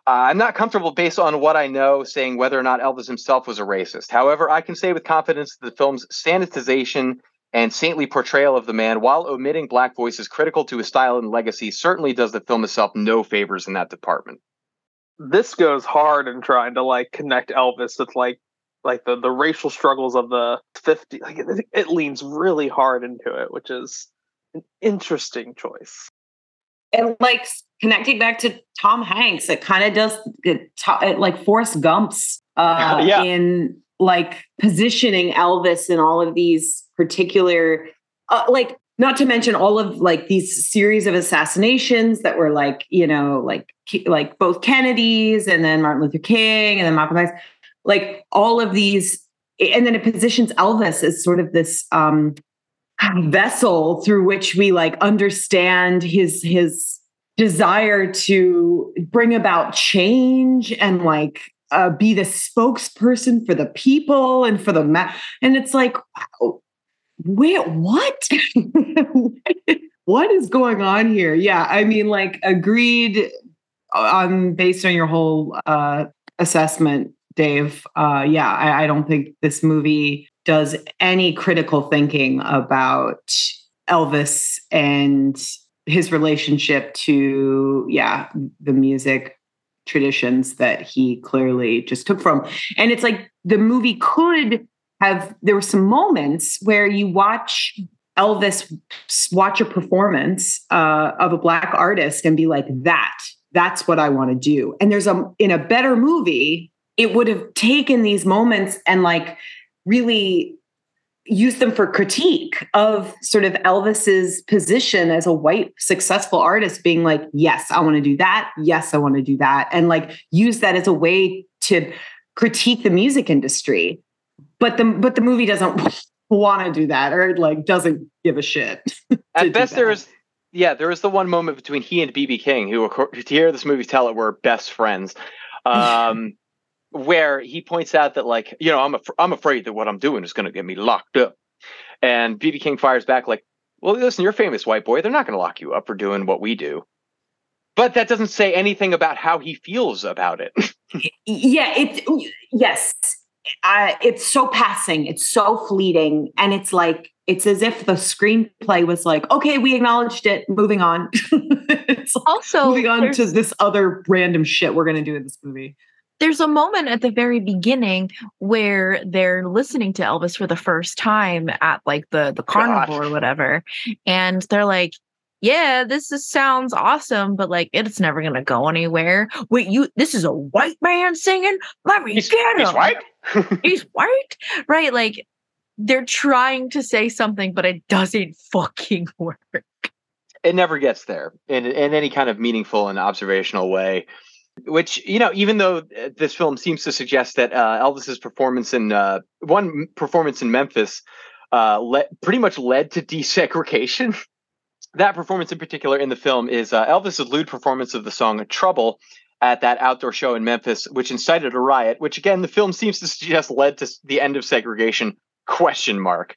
Uh, I'm not comfortable, based on what I know, saying whether or not Elvis himself was a racist. However, I can say with confidence that the film's sanitization and saintly portrayal of the man, while omitting black voices critical to his style and legacy, certainly does the film itself no favors in that department. This goes hard in trying to like connect Elvis with like like the the racial struggles of the 50 like it, it leans really hard into it which is an interesting choice and like connecting back to Tom Hanks, it kind of does it, it, like Forrest Gump's uh, yeah. in like positioning Elvis in all of these particular, uh, like not to mention all of like these series of assassinations that were like you know like like both Kennedys and then Martin Luther King and then Malcolm X, like all of these, and then it positions Elvis as sort of this um vessel through which we like understand his his desire to bring about change and like uh, be the spokesperson for the people and for the ma- and it's like wow, wait what? What is going on here? Yeah i mean like agreed on based on your whole uh assessment dave uh yeah I, I don't think this movie does any critical thinking about Elvis and his relationship to yeah the music traditions that he clearly just took from. And it's like the movie could have there were some moments where you watch elvis watch a performance uh, of a black artist and be like that that's what i want to do. And there's a in a better movie it would have taken these moments and like really use them for critique of sort of Elvis's position as a white successful artist being like yes I want to do that. Yes I want to do that. And like use that as a way to critique the music industry but the but the movie doesn't want to do that or like doesn't give a shit at best there is yeah there is the one moment between he and bb king who to hear this movie tell it were best friends um where he points out that like you know I'm af- I'm afraid that what I'm doing is going to get me locked up, and BB King fires back like, well, listen, you're a famous white boy. They're not going to lock you up for doing what we do. But that doesn't say anything about how he feels about it. yeah, it yes. I, it's so passing, it's so fleeting, and it's like it's as if the screenplay was like, okay, we acknowledged it, moving on. it's Also, moving on to this other random shit we're gonna do in this movie. there's a moment at the very beginning where they're listening to Elvis for the first time at like the the carnival or whatever, and they're like, "Yeah, this is, sounds awesome, but like it's never gonna go anywhere." Wait, you? This is a white man singing? Let me He's, get him. he's white. He's white, right? Like they're trying to say something, but it doesn't fucking work. it never gets there in in any kind of meaningful and observational way. Which you know, even though uh, this film seems to suggest that uh, Elvis's performance in uh, one performance in Memphis uh, le- pretty much led to desegregation. that performance in particular in the film is uh, Elvis's lewd performance of the song "Trouble" at that outdoor show in Memphis, which incited a riot. Which again, the film seems to suggest led to the end of segregation? Question mark,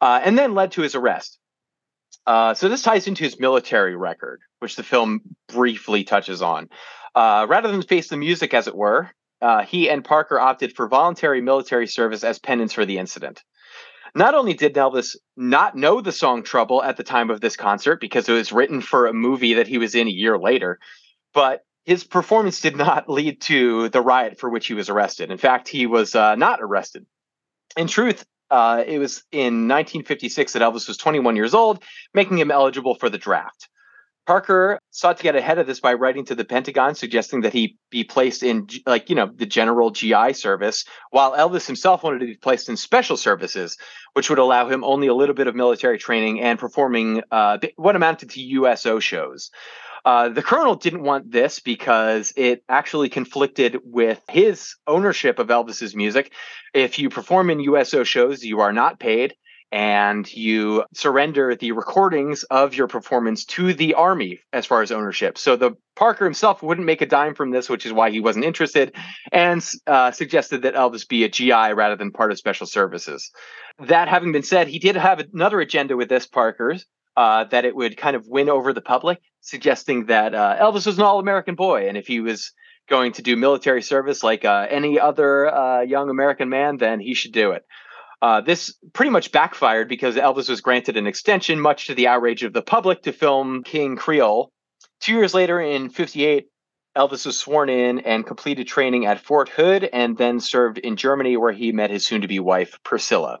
uh, and then led to his arrest. Uh, so this ties into his military record, which the film briefly touches on. Uh, rather than face the music, as it were, uh, he and Parker opted for voluntary military service as penance for the incident. Not only did Elvis not know the song Trouble at the time of this concert because it was written for a movie that he was in a year later, but his performance did not lead to the riot for which he was arrested. In fact, he was uh, not arrested. In truth, uh, it was in 1956 that Elvis was 21 years old, making him eligible for the draft. Parker sought to get ahead of this by writing to the Pentagon, suggesting that he be placed in, like, you know, the general GI service, while Elvis himself wanted to be placed in special services, which would allow him only a little bit of military training and performing uh, what amounted to USO shows. Uh, the colonel didn't want this because it actually conflicted with his ownership of Elvis's music. If you perform in USO shows, you are not paid and you surrender the recordings of your performance to the army as far as ownership. So the Parker himself wouldn't make a dime from this, which is why he wasn't interested, and uh, suggested that Elvis be a GI rather than part of special services. That having been said, he did have another agenda with this Parker's. Uh, that it would kind of win over the public, suggesting that uh, Elvis was an all-American boy, and if he was going to do military service like uh, any other uh, young American man, then he should do it. Uh, this pretty much backfired because Elvis was granted an extension, much to the outrage of the public, to film King Creole. Two years later, in 58, Elvis was sworn in and completed training at Fort Hood and then served in Germany, where he met his soon to be wife, Priscilla.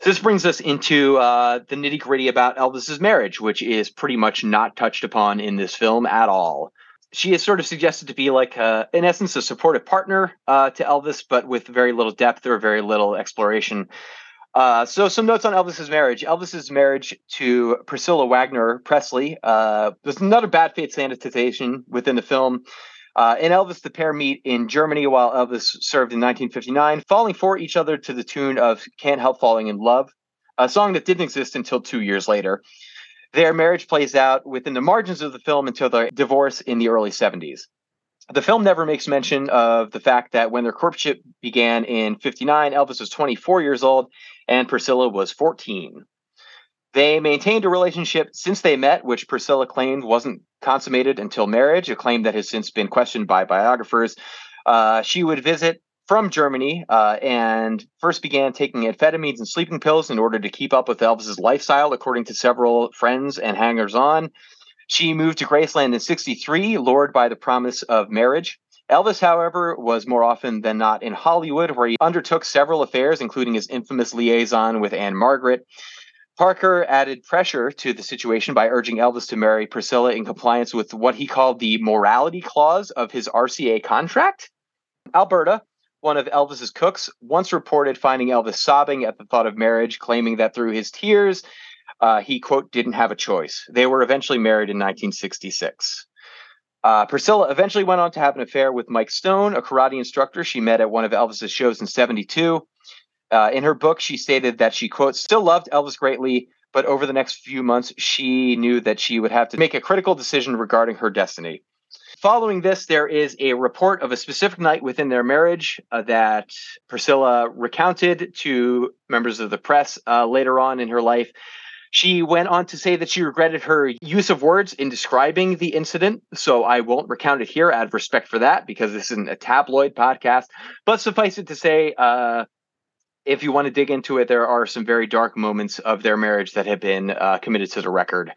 So this brings us into uh, the nitty gritty about Elvis's marriage, which is pretty much not touched upon in this film at all. She is sort of suggested to be like, uh, in essence, a supportive partner uh, to Elvis, but with very little depth or very little exploration. Uh, so, some notes on Elvis's marriage. Elvis's marriage to Priscilla Wagner Presley uh, was another bad faith sanitization within the film. Uh, Elvis, the pair meet in Germany while Elvis served in 1959, falling for each other to the tune of Can't Help Falling in Love, a song that didn't exist until two years later. Their marriage plays out within the margins of the film until their divorce in the early 70s. The film never makes mention of the fact that when their courtship began in 59, Elvis was 24 years old and Priscilla was 14. They maintained a relationship since they met, which Priscilla claimed wasn't consummated until marriage, a claim that has since been questioned by biographers. Uh, she would visit from Germany uh, and first began taking amphetamines and sleeping pills in order to keep up with Elvis's lifestyle, according to several friends and hangers on. She moved to Graceland in 63, lured by the promise of marriage. Elvis, however, was more often than not in Hollywood, where he undertook several affairs, including his infamous liaison with Ann-Margret. Parker added pressure to the situation by urging Elvis to marry Priscilla in compliance with what he called the morality clause of his RCA contract. Alberta, one of Elvis's cooks, once reported finding Elvis sobbing at the thought of marriage, claiming that through his tears, uh, he, quote, didn't have a choice. They were eventually married in 1966. Uh, Priscilla eventually went on to have an affair with Mike Stone, a karate instructor she met at one of Elvis's shows in 72. Uh, in her book, she stated that she, quote, still loved Elvis greatly, but over the next few months, she knew that she would have to make a critical decision regarding her destiny. Following this, there is a report of a specific night within their marriage uh, that Priscilla recounted to members of the press uh, later on in her life. She went on to say that she regretted her use of words in describing the incident, so I won't recount it here out of respect for that because this isn't a tabloid podcast. But suffice it to say, uh, if you want to dig into it, there are some very dark moments of their marriage that have been uh, committed to the record.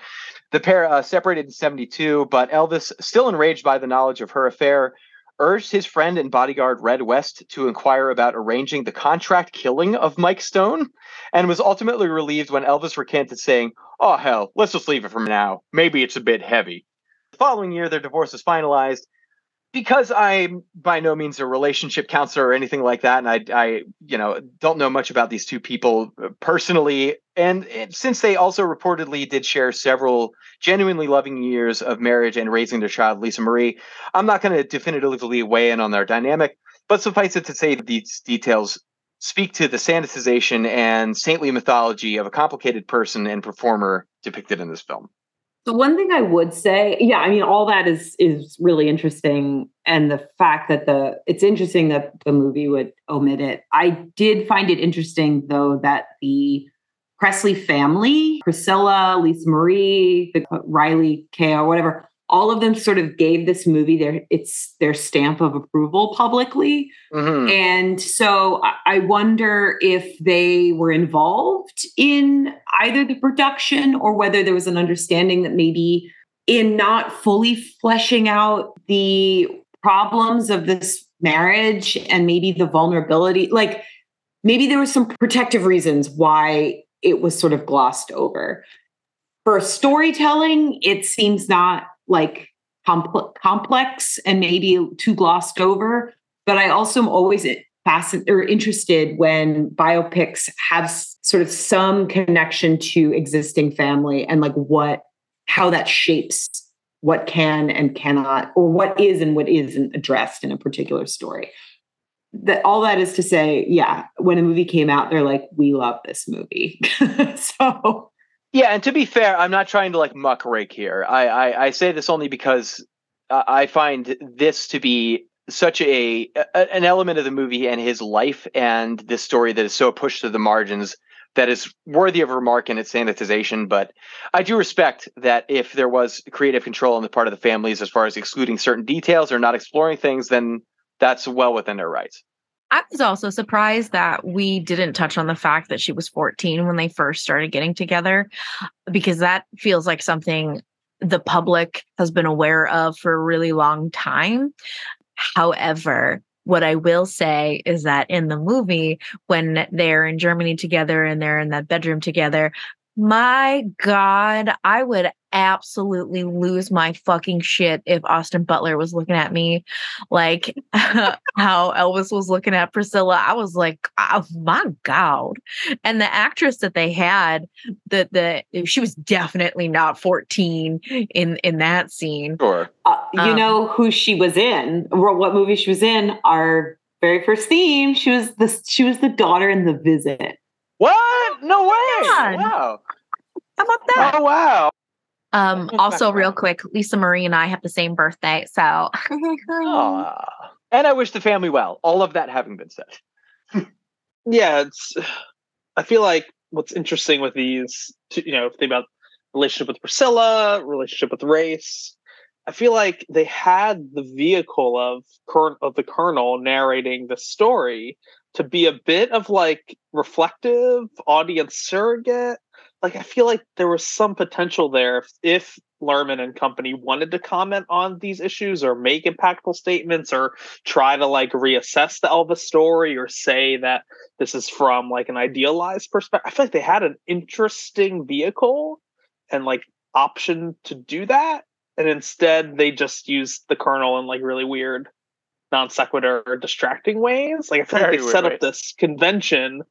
The pair uh, separated in 72, but Elvis, still enraged by the knowledge of her affair, urged his friend and bodyguard Red West to inquire about arranging the contract killing of Mike Stone, and was ultimately relieved when Elvis recanted, saying, Oh, hell, let's just leave it for now. Maybe it's a bit heavy. The following year, their divorce was finalized, because I'm by no means a relationship counselor or anything like that, and I, I, you know, don't know much about these two people uh, personally, and, since they also reportedly did share several genuinely loving years of marriage and raising their child, Lisa Marie, I'm not going to definitively weigh in on their dynamic, but suffice it to say these details speak to the sanitization and saintly mythology of a complicated person and performer depicted in this film. So one thing I would say, yeah, I mean, all that is is really interesting, and the fact that the it's interesting that the movie would omit it. I did find it interesting though that the Presley family, Priscilla, Lisa Marie, the uh, Riley or whatever, all of them sort of gave this movie their it's their stamp of approval publicly Mhm. and so I- i wonder if they were involved in either the production or whether there was an understanding that maybe in not fully fleshing out the problems of this marriage and maybe the vulnerability like maybe there were some protective reasons why it was sort of glossed over for storytelling it seems not like compl- complex and maybe too glossed over but i also am always fascinated or interested when biopics have sort of some connection to existing family and like what how that shapes what can and cannot or what is and what isn't addressed in a particular story. That all that is to say yeah when a movie came out they're like we love this movie. So Yeah, and to be fair, I'm not trying to like muckrake here. I I, I say this only because I find this to be such a, a an element of the movie and his life and this story that is so pushed to the margins that is worthy of remark in its sanitization. But I do respect that if there was creative control on the part of the families as far as excluding certain details or not exploring things, then that's well within their rights. I was also surprised that we didn't touch on the fact that she was 14 when they first started getting together, because that feels like something the public has been aware of for a really long time. However, what I will say is that in the movie, when they're in Germany together and they're in that bedroom together, my God, I would absolutely lose my fucking shit if Austin Butler was looking at me like how Elvis was looking at Priscilla. I was like, oh my God. And the actress that they had, the the she was definitely not 14 in in that scene. Sure. Uh, you Um, know who she was in, or what movie she was in. Our very first theme. She was the she was the daughter in The Visit. What? No way! God. Wow! How about that? Oh wow! Um, also, real quick, Lisa Marie and I have the same birthday. So And I wish the family well. All of that having been said. yeah, it's. I feel like what's interesting with these, you know, think about relationship with Priscilla, relationship with race. I feel like they had the vehicle of Col- of the Colonel narrating the story to be a bit of like reflective audience surrogate. Like I feel like there was some potential there if, if Luhrmann and company wanted to comment on these issues or make impactful statements or try to like reassess the Elvis story or say that this is from like an idealized perspective. I feel like they had an interesting vehicle and like option to do that. And instead they just used the colonel in like really weird non sequitur or distracting ways. Like I feel Very like they set up ways. this convention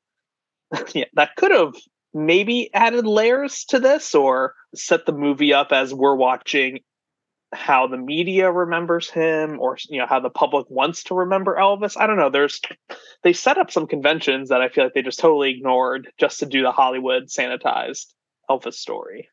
yeah, that could have maybe added layers to this or set the movie up as we're watching how the media remembers him or you know how the public wants to remember Elvis. I don't know. There's they set up some conventions that I feel like they just totally ignored just to do the Hollywood sanitized Elvis story.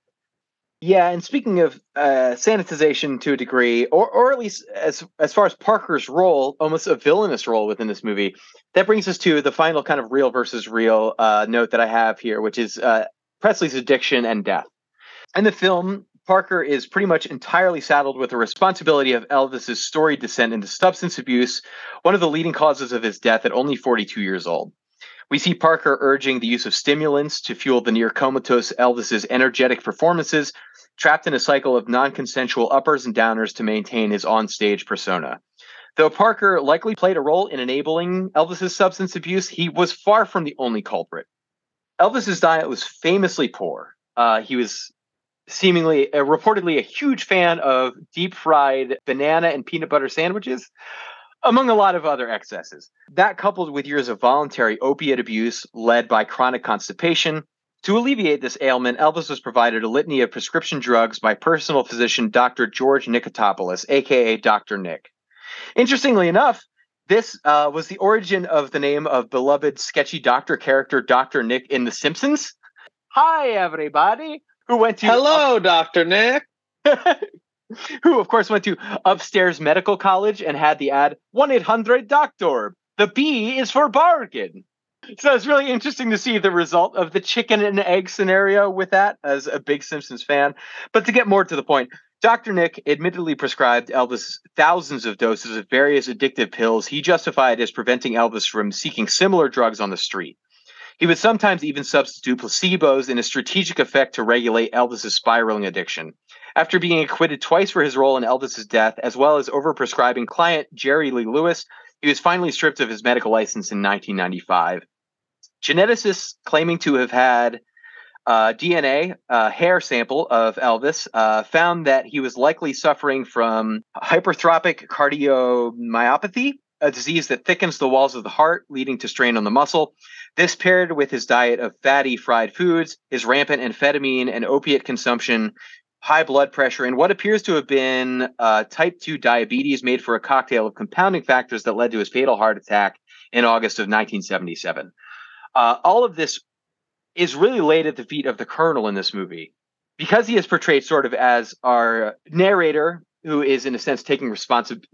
Yeah, and speaking of uh, sanitization to a degree, or or at least as as far as Parker's role, almost a villainous role within this movie, that brings us to the final kind of real versus real uh, note that I have here, which is uh, Presley's addiction and death. In the film, Parker is pretty much entirely saddled with the responsibility of Elvis's storied descent into substance abuse, one of the leading causes of his death at only 42 years old. We see Parker urging the use of stimulants to fuel the near comatose Elvis's energetic performances, trapped in a cycle of non consensual uppers and downers to maintain his onstage persona. Though Parker likely played a role in enabling Elvis's substance abuse, he was far from the only culprit. Elvis's diet was famously poor. Uh, he was seemingly, uh, reportedly, a huge fan of deep fried banana and peanut butter sandwiches, among a lot of other excesses. That, coupled with years of voluntary opiate abuse led by chronic constipation, to alleviate this ailment, Elvis was provided a litany of prescription drugs by personal physician Dr. George Nickotopoulos, aka Dr. Nick. Interestingly enough, this uh, was the origin of the name of beloved sketchy doctor character Dr. Nick in The Simpsons. Hi, everybody. Who went to Hello, Dr. Nick. who of course went to upstairs medical college and had the ad 1-800 doctor the b is for bargain so it's really interesting to see the result of the chicken and egg scenario with that as a big simpsons fan. But to get more to the point dr nick admittedly prescribed elvis thousands of doses of various addictive pills. He justified as preventing elvis from seeking similar drugs on the street. He would sometimes even substitute placebos in a strategic effect to regulate elvis's spiraling addiction. After being acquitted twice for his role in Elvis's death, as well as overprescribing client Jerry Lee Lewis, he was finally stripped of his medical license in 1995. Geneticists claiming to have had uh, DNA, hair sample of Elvis, uh, found that he was likely suffering from hypertrophic cardiomyopathy, a disease that thickens the walls of the heart, leading to strain on the muscle. This paired with his diet of fatty fried foods, his rampant amphetamine and opiate consumption, high blood pressure, and what appears to have been uh, type 2 diabetes made for a cocktail of compounding factors that led to his fatal heart attack in August of 1977. Uh, all of this is really laid at the feet of the Colonel in this movie. Because he is portrayed sort of as our narrator, who is, in a sense, taking responsibility,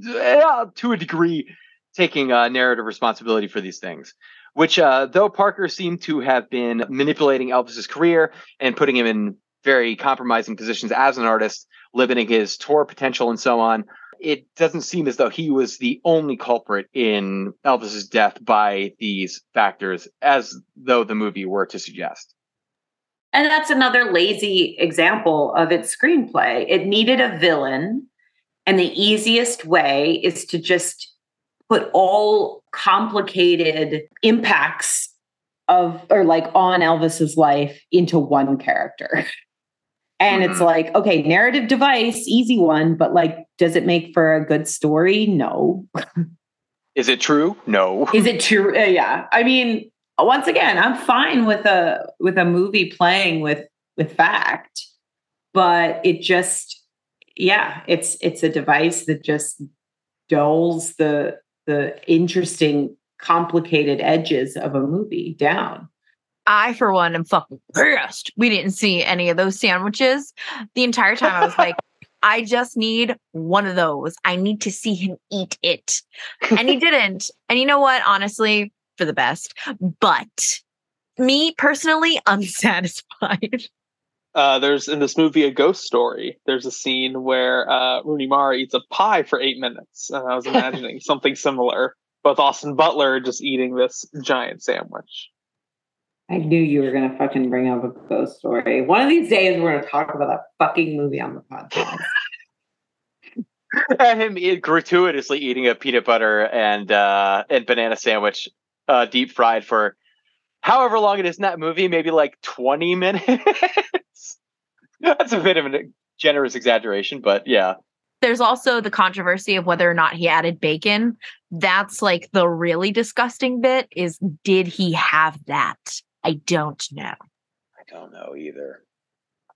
to a degree, taking uh, narrative responsibility for these things. Which, uh, though Parker seemed to have been manipulating Elvis's career and putting him in very compromising positions as an artist, limiting his tour potential and so on. It doesn't seem as though he was the only culprit in Elvis's death by these factors, as though the movie were to suggest. And that's another lazy example of its screenplay. It needed a villain, and the easiest way is to just put all complicated impacts of or like on Elvis's life into one character. And mm-hmm. it's like, okay, narrative device, easy one, but like, does it make for a good story? No. Is it true? No. Is it true? Uh, yeah. I mean, once again, I'm fine with a with a movie playing with with fact, but it just yeah, it's it's a device that just dulls the the interesting complicated edges of a movie down. I, for one, am fucking pissed. We didn't see any of those sandwiches. The entire time I was like, I just need one of those. I need to see him eat it. And he didn't. And you know what? Honestly, for the best. But me personally, unsatisfied. Uh, there's in this movie a ghost story. There's a scene where uh, Rooney Mara eats a pie for eight minutes, and I was imagining something similar, with Austin Butler just eating this giant sandwich. I knew you were going to fucking bring up a ghost story. One of these days, we're going to talk about that fucking movie on the podcast. and him eat, gratuitously eating a peanut butter and uh, and banana sandwich, uh, deep fried for however long it is in that movie, maybe like twenty minutes. That's a bit of a generous exaggeration, but yeah. There's also the controversy of whether or not he added bacon. That's like the really disgusting bit. Is did he have that? I don't know. I don't know either.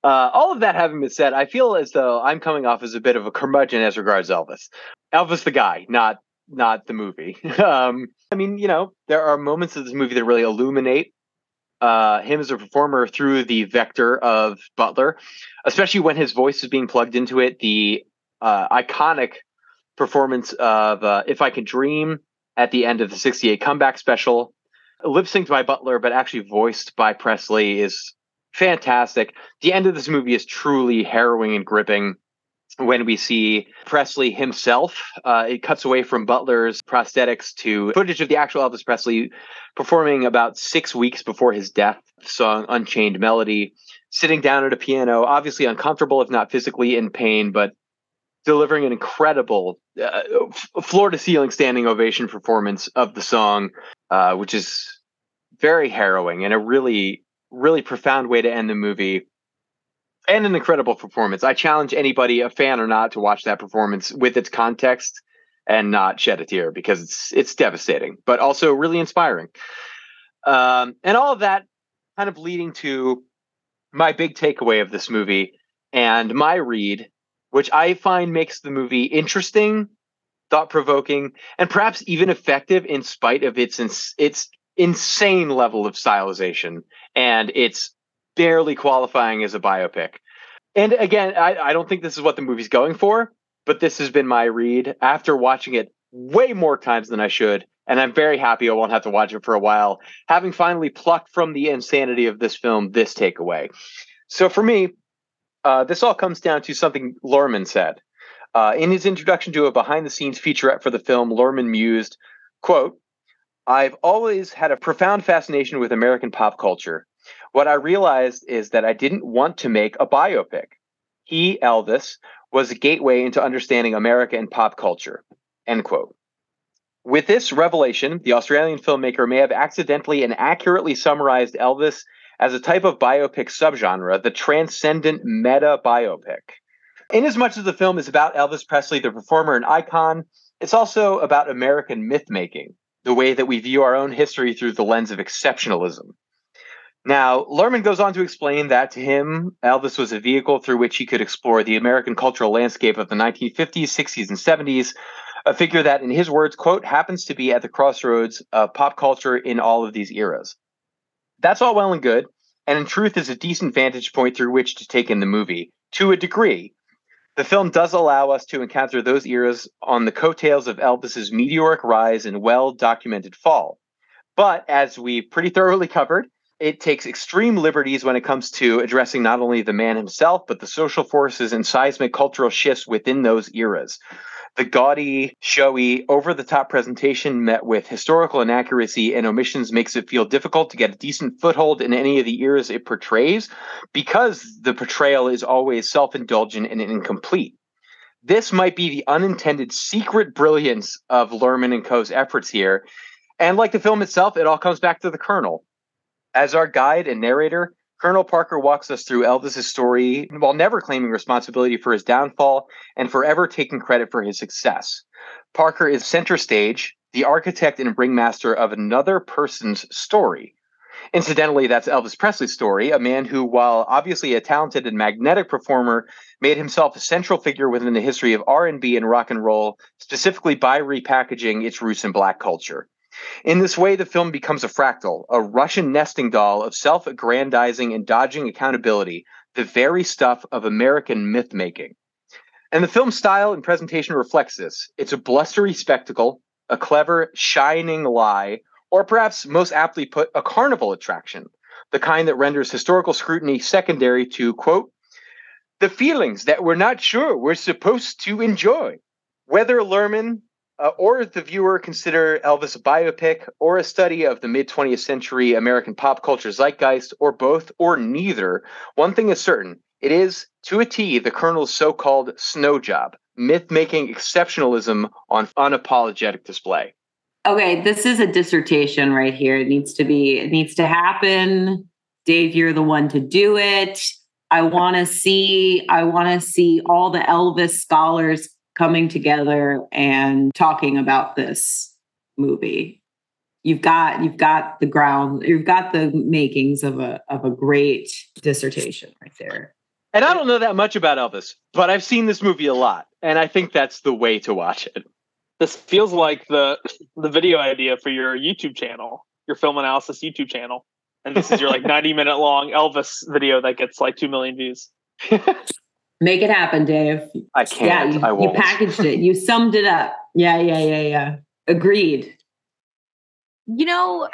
Uh, all of that having been said, I feel as though I'm coming off as a bit of a curmudgeon as regards Elvis. Elvis the guy, not not the movie. um, I mean, you know, there are moments of this movie that really illuminate uh, him as a performer through the vector of Butler, especially when his voice is being plugged into it. The uh, iconic performance of uh, "If I Can Dream" at the end of the '68 comeback special, lip synced by Butler, but actually voiced by Presley, is fantastic. The end of this movie is truly harrowing and gripping. When we see Presley himself, uh, it cuts away from Butler's prosthetics to footage of the actual Elvis Presley performing about six weeks before his death, song Unchained Melody, sitting down at a piano, obviously uncomfortable, if not physically in pain, but delivering an incredible uh, floor to ceiling standing ovation performance of the song, uh, which is very harrowing and a really, really profound way to end the movie. And an incredible performance. I challenge anybody, a fan or not, to watch that performance with its context and not shed a tear because it's it's devastating, but also really inspiring. Um, and all of that kind of leading to my big takeaway of this movie and my read, which I find makes the movie interesting, thought provoking, and perhaps even effective in spite of its ins- its insane level of stylization and it's barely qualifying as a biopic. And again, I, I don't think this is what the movie's going for, but this has been my read after watching it way more times than I should. And I'm very happy I won't have to watch it for a while, having finally plucked from the insanity of this film this takeaway. So for me, uh, this all comes down to something Luhrmann said. Uh, in his introduction to a behind the scenes featurette for the film, Luhrmann mused, quote, I've always had a profound fascination with American pop culture. What I realized is that I didn't want to make a biopic. He, Elvis, was a gateway into understanding America and pop culture. End quote. With this revelation, the Australian filmmaker may have accidentally and accurately summarized Elvis as a type of biopic subgenre, the transcendent meta biopic. Inasmuch as much as the film is about Elvis Presley, the performer and icon, it's also about American myth making, the way that we view our own history through the lens of exceptionalism. Now, Luhrmann goes on to explain that to him, Elvis was a vehicle through which he could explore the American cultural landscape of the 1950s, 60s, and 70s, a figure that, in his words, quote, happens to be at the crossroads of pop culture in all of these eras. That's all well and good, and in truth is a decent vantage point through which to take in the movie, to a degree. The film does allow us to encounter those eras on the coattails of Elvis's meteoric rise and well documented fall. But as we pretty thoroughly covered, it takes extreme liberties when it comes to addressing not only the man himself, but the social forces and seismic cultural shifts within those eras. The gaudy, showy, over the top presentation met with historical inaccuracy and omissions makes it feel difficult to get a decent foothold in any of the eras it portrays because the portrayal is always self indulgent and incomplete. This might be the unintended secret brilliance of Luhrmann and Co.'s efforts here. And like the film itself, it all comes back to the Colonel. As our guide and narrator, Colonel Parker walks us through Elvis's story while never claiming responsibility for his downfall and forever taking credit for his success. Parker is center stage, the architect and ringmaster of another person's story. Incidentally, that's Elvis Presley's story, a man who, while obviously a talented and magnetic performer, made himself a central figure within the history of R&B and rock and roll, specifically by repackaging its roots in black culture. In this way, the film becomes a fractal, a Russian nesting doll of self aggrandizing and dodging accountability, the very stuff of American myth making. And the film's style and presentation reflects this. It's a blustery spectacle, a clever, shining lie, or perhaps most aptly put, a carnival attraction, the kind that renders historical scrutiny secondary to, quote, the feelings that we're not sure we're supposed to enjoy. Whether Luhrmann uh, or the viewer consider Elvis a biopic or a study of the mid 20th century American pop culture zeitgeist, or both, or neither, one thing is certain it is, to a T, the Colonel's so called snow job, myth making exceptionalism on unapologetic display. Okay, this is a dissertation right here. It needs to be, it needs to happen. Dave, you're the one to do it. I want to see, I want to see all the Elvis scholars coming together and talking about this movie. You've got you've got the ground, you've got the makings of a of a great dissertation right there. And I don't know that much about Elvis, but I've seen this movie a lot, and I think that's the way to watch it. This feels like the the video idea for your YouTube channel, your film analysis YouTube channel. And this is your like 90 minute long Elvis video that gets like 2 million views. Make it happen, Dave. I can't. Yeah, you, I won't. you packaged it. You summed it up. Yeah, yeah, yeah, yeah. Agreed. You know,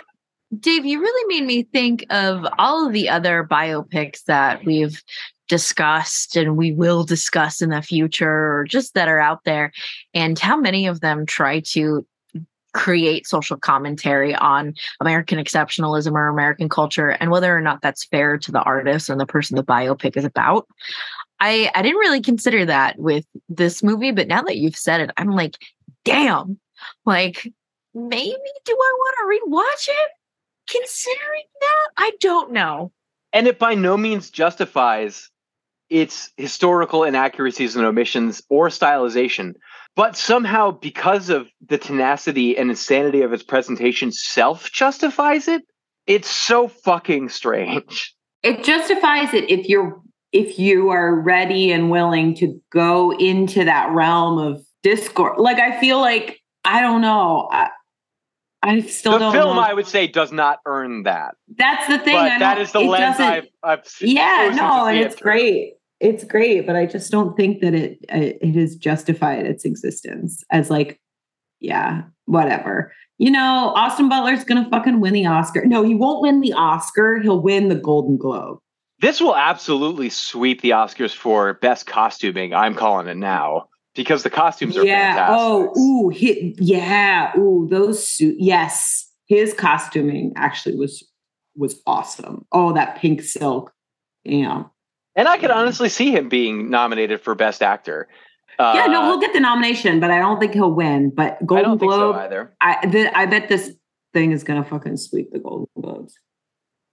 Dave, you really made me think of all of the other biopics that we've discussed and we will discuss in the future or just that are out there and how many of them try to create social commentary on American exceptionalism or American culture and whether or not that's fair to the artist and the person the biopic is about. I I didn't really consider that with this movie, but now that you've said it, I'm like, damn, like maybe do I want to rewatch it? Considering that, I don't know. And it by no means justifies its historical inaccuracies and omissions or stylization. But somehow, because of the tenacity and insanity of its presentation, self justifies it. It's so fucking strange. It justifies it if you're if you are ready and willing to go into that realm of discord. Like I feel like I don't know. I, I still the don't film, know. I would say, does not earn that. That's the thing. that is the lens I've, I've yeah no and it it's great it's great but i just don't think that it it it has justified its existence as like yeah whatever you know austin butler's gonna fucking win the oscar no he won't win the oscar he'll win the golden globe This will absolutely sweep the Oscars for best costuming. I'm calling it now because the costumes are yeah fantastic. oh ooh he, yeah ooh those suit yes his costuming actually was was awesome oh that pink silk yeah And I could honestly see him being nominated for best actor. Uh, yeah no he'll get the nomination but i don't think he'll win but I golden don't think globe so either. I the, I bet this thing is gonna fucking sweep the Golden Globes.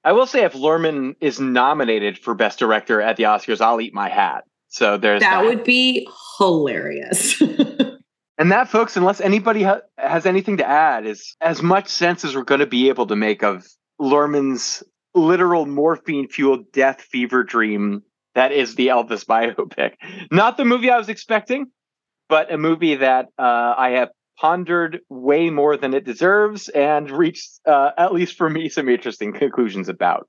I will say if Luhrmann is nominated for best director at the Oscars, I'll eat my hat. So there's That would be hilarious. And that, folks, unless anybody ha- has anything to add, is as much sense as we're going to be able to make of Luhrmann's literal morphine fueled death fever dream that is the Elvis biopic. Not the movie I was expecting, but a movie that uh, I have pondered way more than it deserves and reached, uh, at least for me, some interesting conclusions about.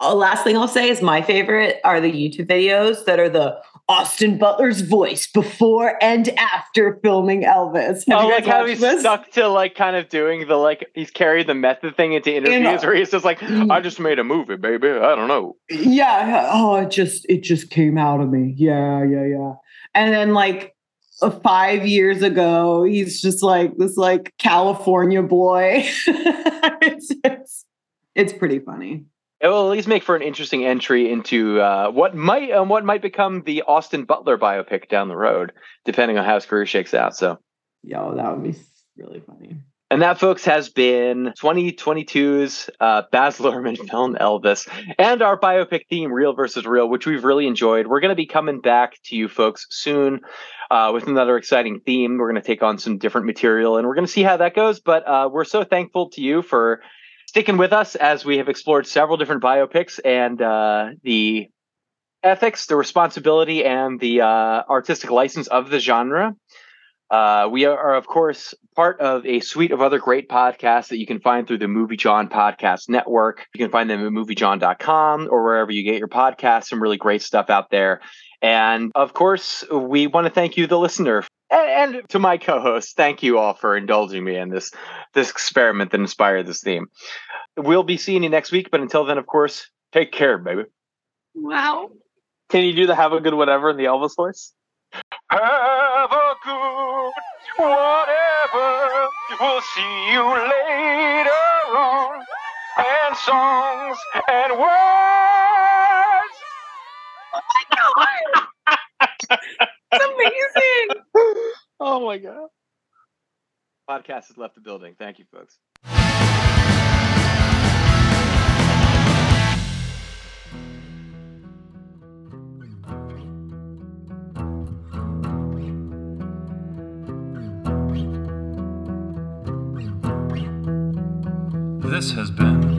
oh, last thing I'll say is my favorite are the YouTube videos that are the Austin Butler's voice before and after filming Elvis. Have oh, like how he's this? stuck to like kind of doing the like he's carried the method thing into interviews where he's just like, I just made a movie, baby. I don't know. Yeah. Oh, it just it just came out of me. Yeah, yeah, yeah. And then like five years ago, he's just like this like California boy. it's, it's it's pretty funny. It will at least make for an interesting entry into uh, what might um, what might become the Austin Butler biopic down the road, depending on how his career shakes out. So, Yo, that would be really funny. And that, folks, has been 2022's uh, Baz Luhrmann film Elvis and our biopic theme, Real versus Real, which we've really enjoyed. We're going to be coming back to you folks soon uh, with another exciting theme. We're going to take on some different material, and we're going to see how that goes. But uh, we're so thankful to you for sticking with us as we have explored several different biopics and uh, the ethics, the responsibility, and the uh, artistic license of the genre. Uh, we are, of course, part of a suite of other great podcasts that you can find through the Movie John Podcast Network. You can find them at moviejohn.com or wherever you get your podcasts. Some really great stuff out there. And of course, we want to thank you, the listener, and, and to my co-hosts. Thank you all for indulging me in this this experiment that inspired this theme. We'll be seeing you next week, but until then, of course, take care, baby. Wow. Can you do the have a good whatever in the Elvis voice? Have a good whatever. We'll see you later on. And songs and words. Oh my god. It's amazing. Oh my god. Podcast has left the building. Thank you, folks. This has been